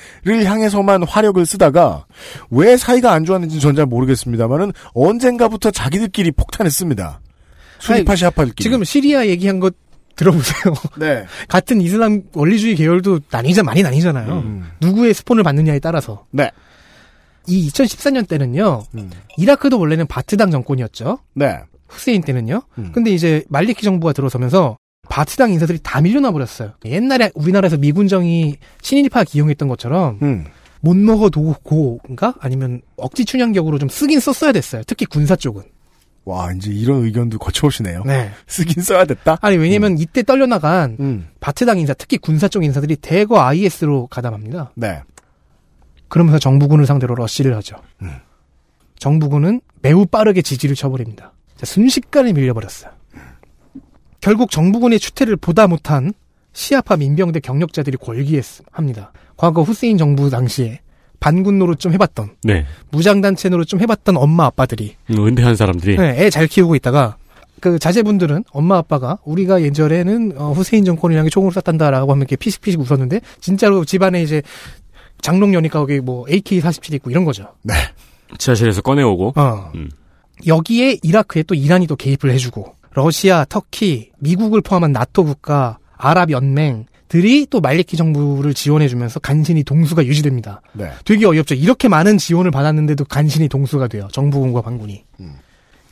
향해서만 화력을 쓰다가 왜 사이가 안 좋았는지는 전 잘 모르겠습니다만은 언젠가부터 자기들끼리 폭탄했습니다. 수니파 시아파들끼리. 지금 시리아 얘기한 것 들어보세요. 네. 같은 이슬람 원리주의 계열도 나뉘자 많이 나뉘잖아요. 음. 누구의 스폰을 받느냐에 따라서. 네. 이 2014년 때는요. 음. 이라크도 원래는 바트당 정권이었죠. 네. 후세인 때는요. 음. 근데 이제 말리키 정부가 들어서면서 바트당 인사들이 다 밀려나 버렸어요. 옛날에 우리나라에서 미군정이 친일파 기용했던 것처럼 음. 못 먹어 도 고인가 아니면 억지 춘향격으로 좀 쓰긴 썼어야 됐어요. 특히 군사 쪽은. 와, 이제 이런 의견도 거쳐오시네요. 네. 쓰긴 써야 됐다? 아니 왜냐면 이때 떨려나간 음. 바트당 인사, 특히 군사 쪽 인사들이 대거 IS로 가담합니다. 네. 그러면서 정부군을 상대로 러시를 하죠. 정부군은 매우 빠르게 지지를 쳐버립니다. 자, 순식간에 밀려버렸어요. 결국 정부군의 추태를 보다 못한 시아파 민병대 경력자들이 골기했합니다. 과거 후세인 정부 당시에 반군 노릇 좀 해봤던 네. 무장단체 노릇 좀 해봤던 엄마 아빠들이 음, 은퇴한 사람들이. 네, 애 잘 키우고 있다가 그 자제분들은 엄마 아빠가 우리가 예전에는 어, 후세인 정권이랑 게 총을 쐈단다라고 하면 이렇게 피식피식 웃었는데 진짜로 집안에 이제 장롱 여니까 거기 뭐 AK-47 있고 이런 거죠. 네. 지하실에서 꺼내오고. 어. 음. 여기에 이라크에 또 이란이 또 개입을 해주고 러시아, 터키, 미국을 포함한 나토 국가, 아랍 연맹 들이 또 말리키 정부를 지원해주면서 간신히 동수가 유지됩니다. 네. 되게 어이없죠. 이렇게 많은 지원을 받았는데도 간신히 동수가 돼요. 정부군과 반군이.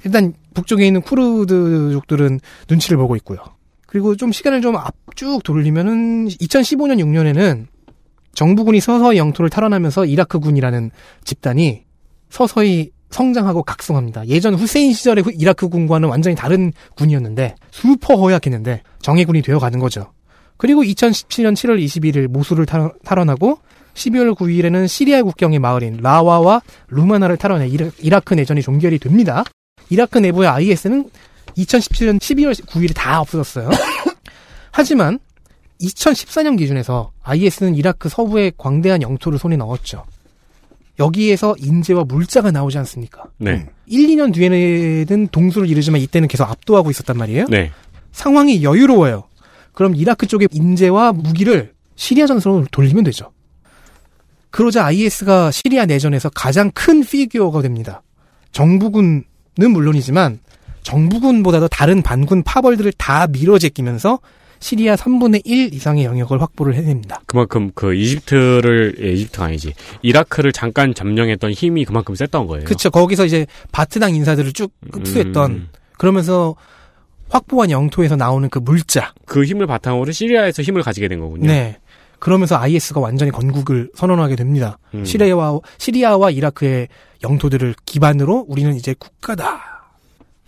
일단 북쪽에 있는 쿠르드족들은 눈치를 보고 있고요. 그리고 좀 시간을 좀 앞쭉 돌리면은 2015년 6년에는 정부군이 서서히 영토를 탈환하면서 이라크군이라는 집단이 서서히 성장하고 각성합니다. 예전 후세인 시절의 후- 이라크군과는 완전히 다른 군이었는데 슈퍼 허약했는데 정예군이 되어가는 거죠. 그리고 2017년 7월 21일 모술을 탈- 탈환하고 12월 9일에는 시리아 국경의 마을인 라와와 루마나를 탈환해 이라- 이라크 내전이 종결이 됩니다. 이라크 내부의 IS는 2017년 12월 9일에 다 없어졌어요. 하지만 2014년 기준에서 IS는 이라크 서부의 광대한 영토를 손에 넣었죠. 여기에서 인재와 물자가 나오지 않습니까? 네. 1, 2년 뒤에는 동수를 이루지만 이때는 계속 압도하고 있었단 말이에요. 네. 상황이 여유로워요. 그럼 이라크 쪽의 인재와 무기를 시리아 전선으로 돌리면 되죠. 그러자 IS가 시리아 내전에서 가장 큰 피규어가 됩니다. 정부군은 물론이지만 정부군보다도 다른 반군 파벌들을 다 밀어제끼면서 시리아 3분의 1 이상의 영역을 확보를 해냅니다. 그만큼 그 이집트를 예, 이집트가 아니지 이라크를 잠깐 점령했던 힘이 그만큼 셌던 거예요. 그쵸. 거기서 이제 바트당 인사들을 쭉 흡수했던 음. 그러면서 확보한 영토에서 나오는 그 물자. 그 힘을 바탕으로 시리아에서 힘을 가지게 된 거군요. 네. 그러면서 IS가 완전히 건국을 선언하게 됩니다. 음. 시리아와 시리아와 이라크의 영토들을 기반으로 우리는 이제 국가다.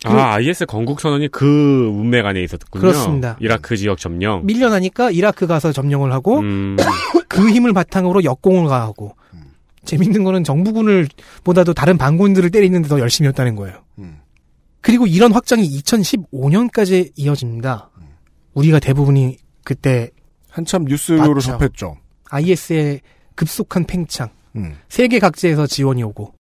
아, IS 건국 선언이 그 문맥 안에 있었군요. 그렇습니다. 이라크 지역 점령. 밀려나니까 이라크 가서 점령을 하고 음, 그 힘을 바탕으로 역공을 가하고 재밌는 거는 정부군을 보다도 다른 반군들을 때리는데 더 열심히 했다는 거예요. 그리고 이런 확장이 2015년까지 이어집니다. 우리가 대부분이 그때 한참 뉴스로. 접했죠. IS의 급속한 팽창, 음. 세계 각지에서 지원이 오고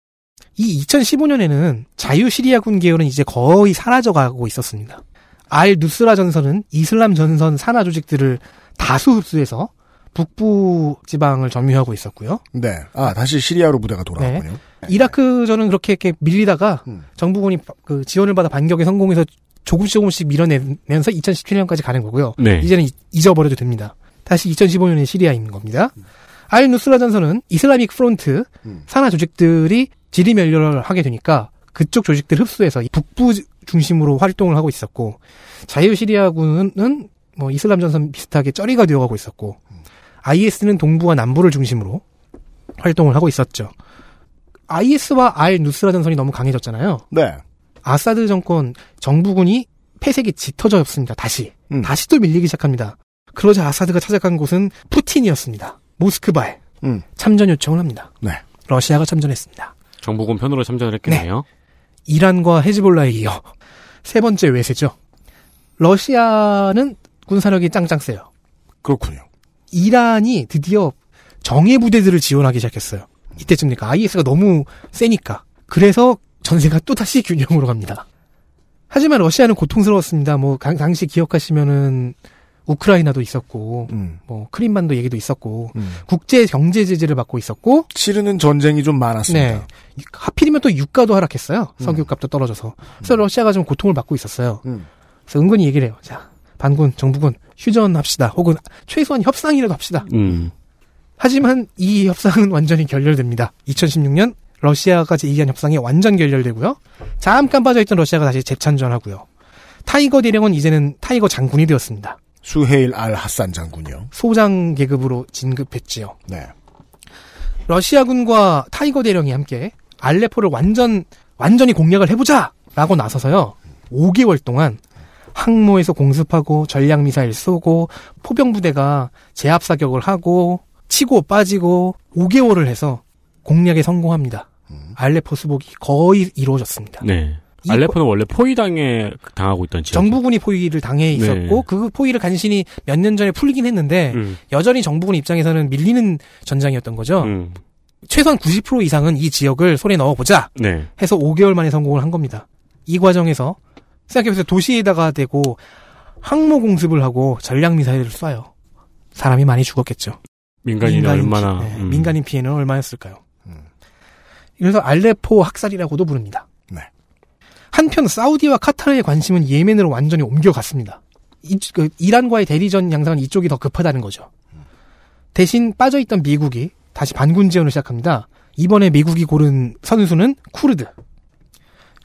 이 2015년에는 자유 시리아군 계열은 이제 거의 사라져가고 있었습니다. 알 누스라 전선은 이슬람 전선 산하 조직들을 다수 흡수해서 북부 지방을 점유하고 있었고요. 네. 아, 다시 시리아로 무대가 돌아왔군요. 이라크전은 그렇게 이렇게 밀리다가 음. 정부군이 그 지원을 받아 반격에 성공해서 조금씩 조금씩 밀어내면서 2017년까지 가는 거고요. 네. 이제는 이- 잊어버려도 됩니다. 다시 2015년에 시리아인 겁니다. 알 누스라 전선은 Islamic Front 산하 조직들이 지리 멸렬을 하게 되니까 그쪽 조직들 흡수해서 이 북부 중심으로 활동을 하고 있었고 자유 시리아군은 뭐 이슬람 전선 비슷하게 쩌리가 되어가고 있었고 IS는 동부와 남부를 중심으로 활동을 하고 있었죠. IS와 알 누스라 전선이 너무 강해졌잖아요. 네. 아사드 정권 정부군이 폐색이 짙어졌습니다. 다시 음. 다시 또 밀리기 시작합니다. 그러자 아사드가 찾아간 곳은 푸틴이었습니다. 모스크바에 음. 참전 요청을 합니다. 네. 러시아가 참전했습니다. 정부군 편으로 참전을 했겠네요. 이란과 헤즈볼라에 이어 세 번째 외세죠. 러시아는 군사력이 짱짱 세요. 그렇군요. 이란이 드디어 정예 부대들을 지원하기 시작했어요. 이때쯤이니까 IS가 너무 세니까. 그래서 전세가 또 다시 균형으로 갑니다. 하지만 러시아는 고통스러웠습니다. 뭐 강- 당시 기억하시면은 우크라이나도 있었고, 음. 뭐 크림반도 얘기도 있었고, 국제 경제 제재를 받고 있었고, 치르는 전쟁이 좀 많았습니다. 네. 하필이면 또 유가도 하락했어요. 석유값도 떨어져서. 그래서 러시아가 좀 고통을 받고 있었어요. 음. 그래서 은근히 얘기를 해요. 자, 반군, 정부군, 휴전합시다. 혹은 최소한 협상이라도 합시다. 음. 하지만 이 협상은 완전히 결렬됩니다. 2016년 러시아가 제의한 협상이 완전 결렬되고요. 잠깐 빠져있던 러시아가 다시 재참전하고요. 타이거 대령은 이제는 타이거 장군이 되었습니다. 수헤일 알 하산 장군이요. 소장 계급으로 진급했지요. 네. 러시아군과 타이거 대령이 함께 알레포를 완전 완전히 공략을 해보자라고 나서서요. 5개월 동안 항모에서 공습하고 전략 미사일 쏘고 포병 부대가 제압 사격을 하고 치고 빠지고 5개월을 해서 공략에 성공합니다. 알레포 수복이 거의 이루어졌습니다. 네. 이 알레포는 원래 포위당에 당하고 있던 지역. 정부군이 포위를 당해 있었고 네. 그 포위를 간신히 몇 년 전에 풀리긴 했는데 음. 여전히 정부군 입장에서는 밀리는 전장이었던 거죠. 음. 최소한 90% 이상은 이 지역을 손에 넣어보자 네. 해서 5개월 만에 성공을 한 겁니다. 이 과정에서 생각해보세요. 도시에다가 대고 항모 공습을 하고 전략 미사일을 쏴요. 사람이 많이 죽었겠죠. 민간인이 민간인 얼마나. 피, 네, 음. 민간인 피해는 얼마였을까요? 그래서 알레포 학살이라고도 부릅니다. 네. 한편 사우디와 카타르의 관심은 예멘으로 완전히 옮겨갔습니다. 이, 그 이란과의 대리전 양상은 이쪽이 더 급하다는 거죠. 대신 빠져있던 미국이 다시 반군 지원을 시작합니다. 이번에 미국이 고른 선수는 쿠르드.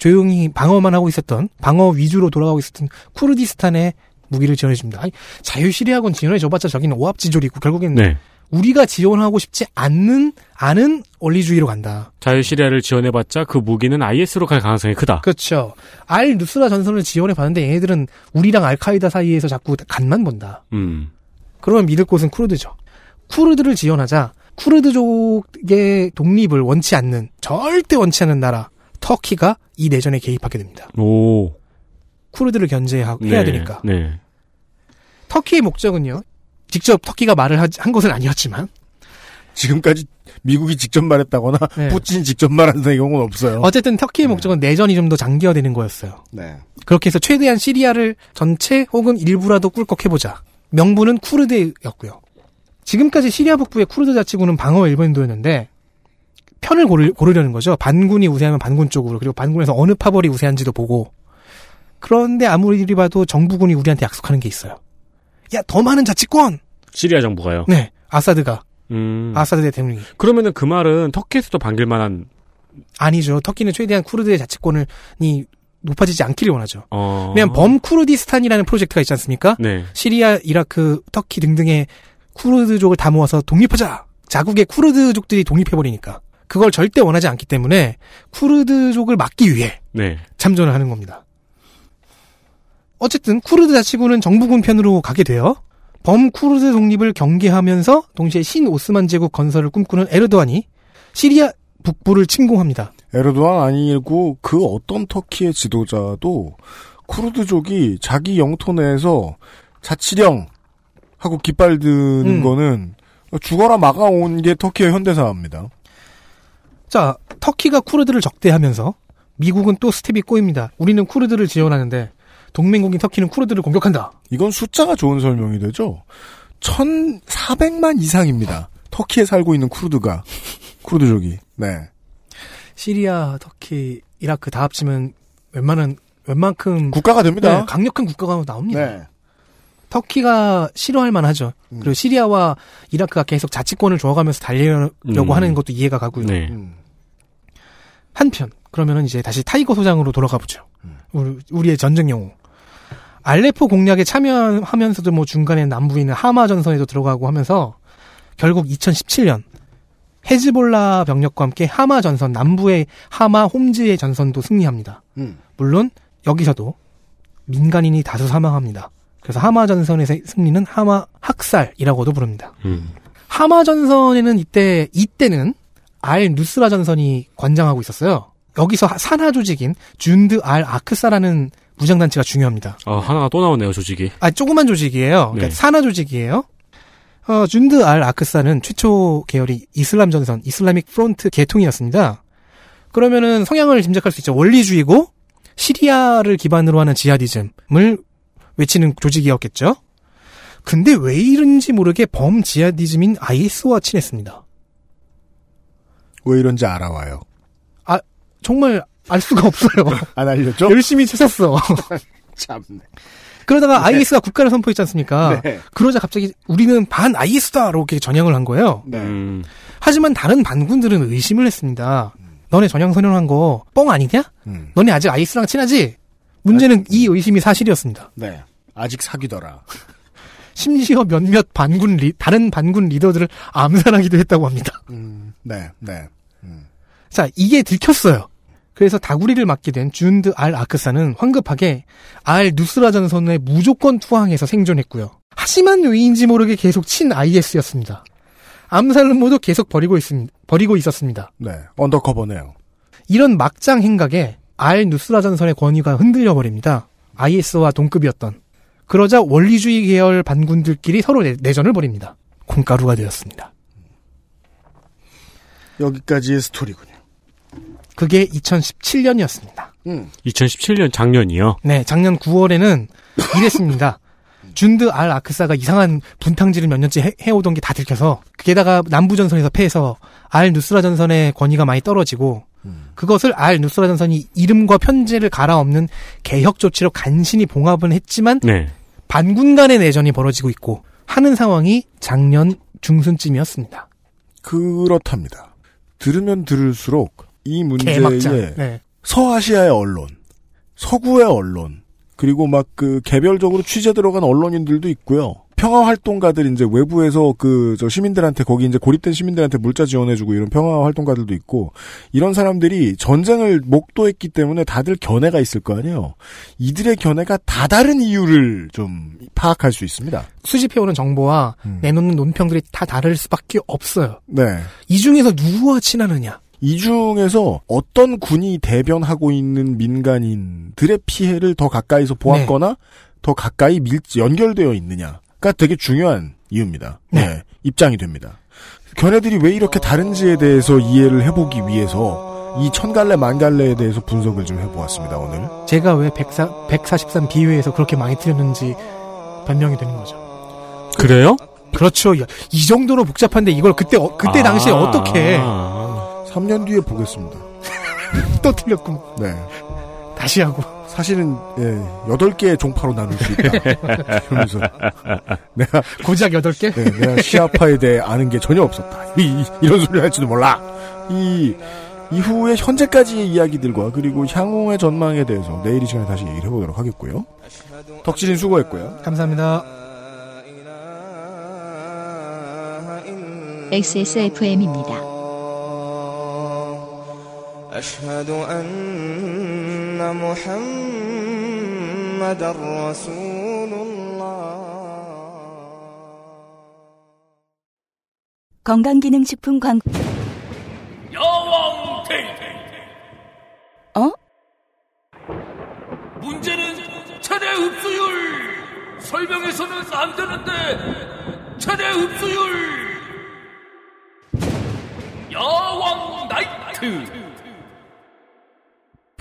조용히 방어만 하고 있었던 방어 위주로 돌아가고 있었던 쿠르디스탄에 무기를 지원해줍니다. 아니, 자유시리아군 지원해줘봤자 저기는 오합지졸이고 결국에는 네. 우리가 지원하고 싶지 않는 않은 원리주의로 간다. 자유시리아를 지원해봤자 그 무기는 IS로 갈 가능성이 크다. 그렇죠. 알 누스라 전선을 지원해 봤는데 얘네들은 우리랑 알카이다 사이에서 자꾸 간만 본다. 음. 그러면 믿을 곳은 쿠르드죠. 쿠르드를 지원하자 쿠르드족의 독립을 원치 않는 절대 원치 않는 나라 터키가 이 내전에 개입하게 됩니다. 오. 쿠르드를 견제해야 네. 되니까. 네. 터키의 목적은요. 직접 터키가 말을 하- 한 것은 아니었지만 지금까지 미국이 직접 말했다거나 네. 푸틴이 직접 말한 경우는 없어요. 어쨌든 터키의 목적은 내전이 좀 더 장기화되는 거였어요. 네. 그렇게 해서 최대한 시리아를 전체 혹은 일부라도 꿀꺽해보자. 명분은 쿠르드였고요. 지금까지 시리아 북부의 쿠르드 자치구는 방어 일본도였는데 편을 고르, 고르 려는 거죠. 반군이 우세하면 반군 쪽으로 그리고 반군에서 어느 파벌이 우세한지도 보고 그런데 아무리 봐도 정부군이 우리한테 약속하는 게 있어요. 야 더 많은 자치권. 시리아 정부가요. 네, 아사드가 음. 아사드 대통령이 그러면은 그 말은 터키에서도 반길 만한. 아니죠. 터키는 최대한 쿠르드의 자치권이 높아지지 않기를 원하죠. 어. 왜냐면 범쿠르디스탄이라는 프로젝트가 있지 않습니까? 네. 시리아, 이라크, 터키 등등의 쿠르드족을 다 모아서 독립하자. 자국의 쿠르드족들이 독립해버리니까. 그걸 절대 원하지 않기 때문에 쿠르드족을 막기 위해 네. 참전을 하는 겁니다. 어쨌든 쿠르드 자치구는 정부군 편으로 가게 돼요. 범쿠르드 독립을 경계하면서 동시에 신오스만 제국 건설을 꿈꾸는 에르도안이 시리아 북부를 침공합니다. 에르도안 아니고 그 어떤 터키의 지도자도 쿠르드족이 자기 영토 내에서 자치령 하고 깃발 드는 음. 거는 죽어라 막아온 게 터키의 현대사입니다. 자, 터키가 쿠르드를 적대하면서 미국은 또 스텝이 꼬입니다. 우리는 쿠르드를 지원하는데 동맹국인 터키는 쿠르드를 공격한다. 이건 숫자가 좋은 설명이 되죠. 1,400만 이상입니다. 터키에 살고 있는 쿠르드가 쿠르드족이. 네. 시리아, 터키, 이라크 다 합치면 웬만한 웬만큼 국가가 됩니다. 네, 강력한 국가가 나옵니다. 네. 터키가 싫어할 만하죠. 음. 그리고 시리아와 이라크가 계속 자치권을 줘가면서 달리려고 음. 하는 것도 이해가 가고요. 네. 음. 한편 그러면은 이제 다시 타이거 소장으로 돌아가 보죠. 음. 우리, 우리의 전쟁 영웅. 알레포 공략에 참여하면서도 뭐 중간에 남부에 있는 하마 전선에도 들어가고 하면서 결국 2017년 헤즈볼라 병력과 함께 하마 전선 남부의 하마 홈즈의 전선도 승리합니다. 음. 물론 여기서도 민간인이 다수 사망합니다. 그래서 하마 전선에서의 승리는 하마 학살이라고도 부릅니다. 음. 하마 전선에는 이때 이때는 알 누스라 전선이 관장하고 있었어요. 여기서 하- 산하 조직인 준드 알 아크사라는 무장단체가 중요합니다. 어, 하나가 또 나오네요, 조직이. 아 조그만 조직이에요. 그러니까 네. 산하 조직이에요. 어, 준드 알 아크사는 최초 계열이 이슬람 전선, Islamic Front 계통이었습니다. 그러면은 성향을 짐작할 수 있죠. 원리주의고 시리아를 기반으로 하는 지하디즘을 외치는 조직이었겠죠. 근데 왜 이런지 모르게 범 지하디즘인 IS와 친했습니다. 왜 이런지 알아와요. 정말 알 수가 없어요. 안 알렸죠? 열심히 찾았어. 참네. 그러다가 IS가 국가를 선포했지 않습니까? 네. 그러자 갑자기 우리는 반 IS다라고 이렇게 전향을 한 거예요. 네. 음. 하지만 다른 반군들은 의심을 했습니다. 너네 전향 선언한 거 뻥 아니냐? 음. 너네 아직 아이스랑 친하지? 문제는 이 의심이 사실이었습니다. 네. 아직 사귀더라. 심지어 몇몇 반군 리, 다른 반군 리더들을 암살하기도 했다고 합니다. 음, 네, 네. 자, 이게 들켰어요. 그래서 다구리를 맡게 된 준드 알 아크사는 황급하게 알 누스라 전선에 무조건 투항해서 생존했고요. 하지만 왜인지 모르게 계속 친 IS였습니다. 암살 음모도 계속 버리고 있습 버리고 있었습니다. 네, 언더커버네요. 이런 막장 행각에 알 누스라 전선의 권위가 흔들려 버립니다. IS와 동급이었던. 그러자 원리주의 계열 반군들끼리 서로 내, 내전을 벌입니다. 콩가루가 되었습니다. 여기까지의 스토리군요. 그게 2017년이었습니다. 2017년 작년이요. 네, 작년 9월에는 이랬습니다. 준드 알 아크사가 이상한 분탕질을 몇 년째 해, 해오던 게 다 들켜서 게다가 남부 전선에서 패해서 알 누스라 전선의 권위가 많이 떨어지고 그것을 알 누스라 전선이 이름과 편제를 갈아엎는 개혁 조치로 간신히 봉합은 했지만 네. 반군 간의 내전이 벌어지고 있고 하는 상황이 작년 중순쯤이었습니다. 그렇답니다. 들으면 들을수록 이 문제에. 네. 서아시아의 언론, 서구의 언론, 그리고 막 그 개별적으로 취재 들어간 언론인들도 있고요. 평화 활동가들 이제 외부에서 그 저 시민들한테 거기 이제 고립된 시민들한테 물자 지원해주고 이런 평화 활동가들도 있고 이런 사람들이 전쟁을 목도했기 때문에 다들 견해가 있을 거 아니에요. 이들의 견해가 다 다른 이유를 좀 파악할 수 있습니다. 수집해오는 정보와 내놓는 논평들이 다 다를 수밖에 없어요. 네. 이 중에서 누구와 친하느냐? 이 중에서 어떤 군이 대변하고 있는 민간인들의 피해를 더 가까이서 보았거나 더 가까이 밀 연결되어 있느냐 가 되게 중요한 이유입니다. 네. 입장이 됩니다. 견해들이 왜 이렇게 다른지에 대해서 이해를 해보기 위해서 이 천갈래 만갈래에 대해서 분석을 좀 해보았습니다 오늘. 제가 왜 104, 143 비회에서 그렇게 많이 틀렸는지 변명이 되는 거죠. 그래요? 그렇죠. 야, 이 정도로 복잡한데 이걸 그때 어- 그때 아. 당시에 어떻게 3년 뒤에 보겠습니다. 또 틀렸군. 네. 다시 하고. 사실은 예, 8개의 종파로 나눌 수 있다. 이러면서 내가 고작 8개? 네, 내가 시아파에 대해 아는 게 전혀 없었다. 이, 런 소리를 할지도 몰라. 이 이후의 현재까지의 이야기들과 그리고 향후의 전망에 대해서 내일 이 시간에 다시 얘기를 해보도록 하겠고요. 덕질인 수고했고요. 감사합니다. XSFM입니다. أشهد أن محمد رسول الله 건강기능식품 광고. 야왕 데이트 어? 문제는 최대 흡수율 설명해서는 안 되는데 최대 흡수율 야왕 나이트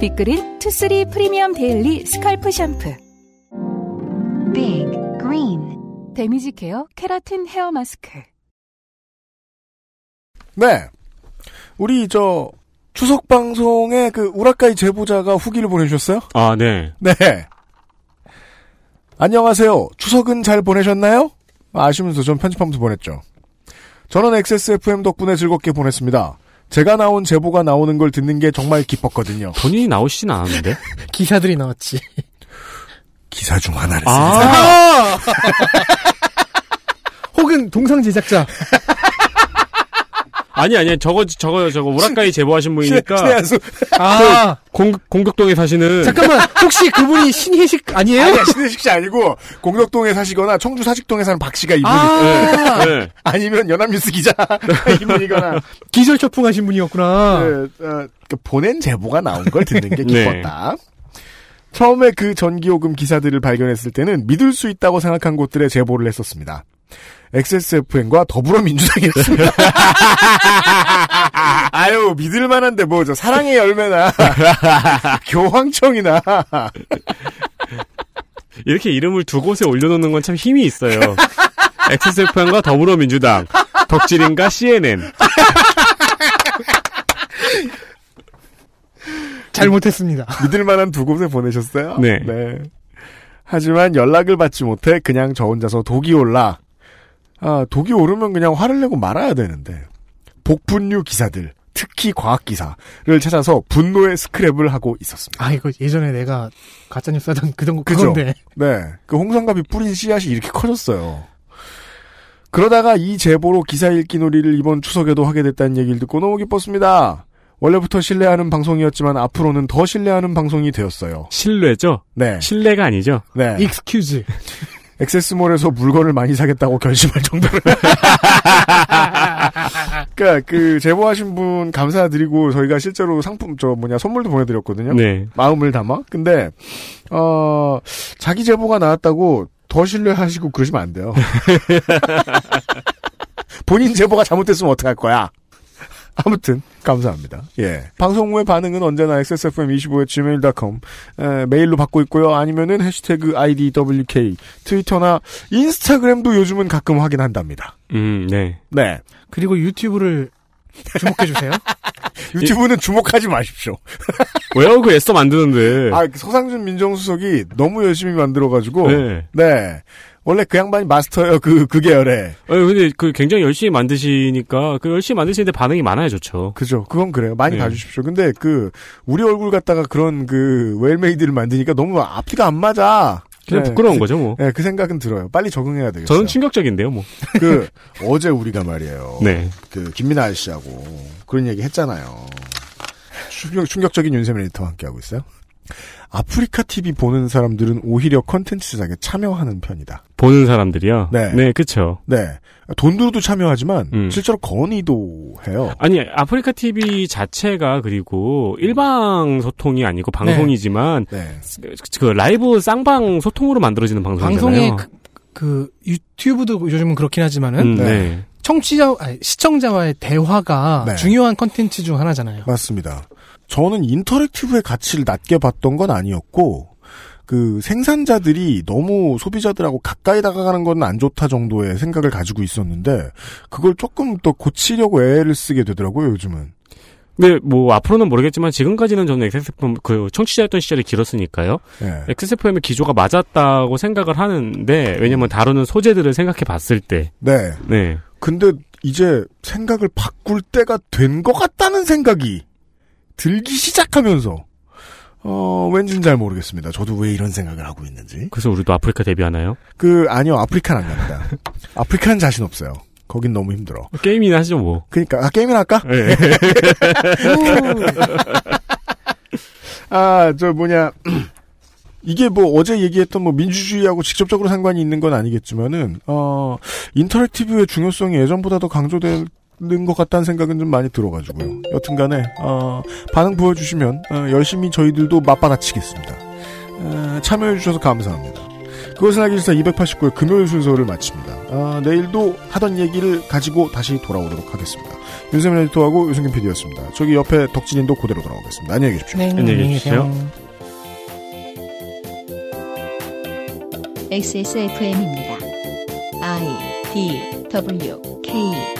빅그린 투쓰리 프리미엄 daily scalp 샴푸. 빅 그린 데미지 케어 케라틴 헤어 마스크. 네. 우리 저 추석 방송에 그 우라카이 제보자가 후기를 보내주셨어요. 아, 네. 네. 안녕하세요. 추석은 잘 보내셨나요? 아시면서 전 편집하면서 보냈죠. 저는 XSFM 덕분에 즐겁게 보냈습니다. 제가 나온 제보가 나오는 걸 듣는 게 정말 기뻤거든요. 본인이 나오시진 않았는데? 기사들이 나왔지. 기사 중 하나를 아! 혹은 동상 제작자. 아니, 아니, 저거, 저거, 저거, 우라카이 제보하신 분이니까. 신의 한수. 아. 그 공, 공격동에 사시는. 잠깐만, 혹시 그분이 신혜식 아니에요? 아니야, 신혜식 씨 아니고, 공덕동에 사시거나, 청주 사직동에 사는 박 씨가 이분이. 아. 네. 아니면 연합뉴스 기자 이분이거나. 기절초풍하신 분이었구나. 네, 어, 그 보낸 제보가 나온 걸 듣는 게 네. 기뻤다. 처음에 그 전기요금 기사들을 발견했을 때는 믿을 수 있다고 생각한 곳들에 제보를 했었습니다. XSFN과 더불어민주당이었습니다. 아유, 믿을 만한데 뭐, 저, 사랑의 열매나, 교황청이나, 이렇게 이름을 두 곳에 올려놓는 건 참 힘이 있어요. XSFM과 더불어민주당, 덕질인가 CNN. 잘못했습니다. 믿을 만한 두 곳에 보내셨어요? 네. 하지만 연락을 받지 못해 그냥 저 혼자서 독이 올라. 아, 독이 오르면 그냥 화를 내고 말아야 되는데. 복분류 기사들, 특히 과학 기사를 찾아서 분노의 스크랩을 하고 있었습니다. 아, 이거 예전에 내가 가짜뉴스 하던 그던 그죠? 그건데. 네. 그 홍성갑이 뿌린 씨앗이 이렇게 커졌어요. 그러다가 이 제보로 기사 읽기 놀이를 이번 추석에도 하게 됐다는 얘기를 듣고 너무 기뻤습니다. 원래부터 신뢰하는 방송이었지만 앞으로는 더 신뢰하는 방송이 되었어요. 신뢰죠? 네. 신뢰가 아니죠? 네. excuse. 액세스몰에서 물건을 많이 사겠다고 결심할 정도로. 그니까, 그, 제보하신 분 감사드리고, 저희가 실제로 상품, 저 뭐냐, 선물도 보내드렸거든요. 네. 마음을 담아. 근데, 어, 자기 제보가 나왔다고 더 신뢰하시고 그러시면 안 돼요. 본인 제보가 잘못됐으면 어떡할 거야? 아무튼 감사합니다. 예. 방송 후의 반응은 언제나 xsfm25 gmail.com 에, 메일로 받고 있고요. 아니면은 해시태그 idwk 트위터나 인스타그램도 요즘은 가끔 확인한답니다. 음, 네. 네. 그리고 유튜브를 주목해 주세요. 유튜브는 주목하지 마십시오. 왜요? 그 애써 만드는데. 아, 그 서상준 민정수석이 너무 열심히 만들어가지고. 네. 네. 원래 그 양반이 마스터예요. 그, 그 계열에. 아니, 근데 그 굉장히 열심히 만드시니까 그 열심히 만드시는데 반응이 많아야 좋죠. 그죠. 그건 그래요. 많이 네. 봐주십시오. 근데 그, 우리 얼굴 갖다가 그런 그, well-made를 만드니까 너무 앞뒤가 안 맞아. 그냥 네, 부끄러운 그, 거죠, 뭐. 네, 그 생각은 들어요. 빨리 적응해야 되겠어요. 저는 충격적인데요, 뭐. 그, 어제 우리가 말이에요. 네. 그, 김민아 아저씨하고 그런 얘기 했잖아요. 충격, 충격적인 윤세민 에디터와 함께하고 있어요. 아프리카 TV 보는 사람들은 오히려 컨텐츠 제작에 참여하는 편이다. 보는 사람들이요? 네. 네, 그쵸. 네. 돈 들어도 참여하지만, 음. 실제로 건의도 해요. 아니, 아프리카 TV 자체가 그리고 일방 소통이 아니고 방송이지만, 네. 그, 그 라이브 쌍방 소통으로 만들어지는 방송이잖아요. 방송의 그, 그 유튜브도 요즘은 그렇긴 하지만은 음, 네. 청취자 아니, 시청자와의 대화가 네. 중요한 컨텐츠 중 하나잖아요. 맞습니다. 저는 인터랙티브의 가치를 낮게 봤던 건 아니었고, 그 생산자들이 너무 소비자들하고 가까이 다가가는 건 안 좋다 정도의 생각을 가지고 있었는데, 그걸 조금 더 고치려고 애를 쓰게 되더라고요, 요즘은. 근데 뭐 앞으로는 모르겠지만 지금까지는 저는 XSFM 그 청취자였던 시절이 길었으니까요. 예. XSFM의 기조가 맞았다고 생각을 하는데 왜냐면 다루는 소재들을 생각해 봤을 때. 네. 네. 근데 이제 생각을 바꿀 때가 된 것 같다는 생각이 들기 시작하면서, 어, 왠지는 잘 모르겠습니다. 저도 왜 이런 생각을 하고 있는지. 그래서 우리도 아프리카 데뷔하나요? 그, 아니요, 아프리카는 안 갑니다. 아프리카는 자신 없어요. 거긴 너무 힘들어. 게임이나 하죠 뭐. 그니까, 아, 게임이나 할까? 네. 아, 저 뭐냐. 이게 뭐 어제 얘기했던 뭐 민주주의하고 직접적으로 상관이 있는 건 아니겠지만은, 어, 인터랙티브의 중요성이 예전보다 더 강조되 는것 같다는 생각은 좀 많이 들어가지고요. 여튼 간에, 어, 반응 보여주시면, 어, 열심히 저희들도 맞받아치겠습니다. 어, 참여해주셔서 감사합니다. 그것은 하기 싫다 289의 금요일 순서를 마칩니다. 아, 내일도 하던 얘기를 가지고 다시 돌아오도록 하겠습니다. 윤세민 에디터하고 유승균 PD였습니다. 저기 옆에 덕진인도 그대로 돌아오겠습니다. 안녕히 계십시오. 네, 안녕히 계십시오. XSFM입니다. I D W K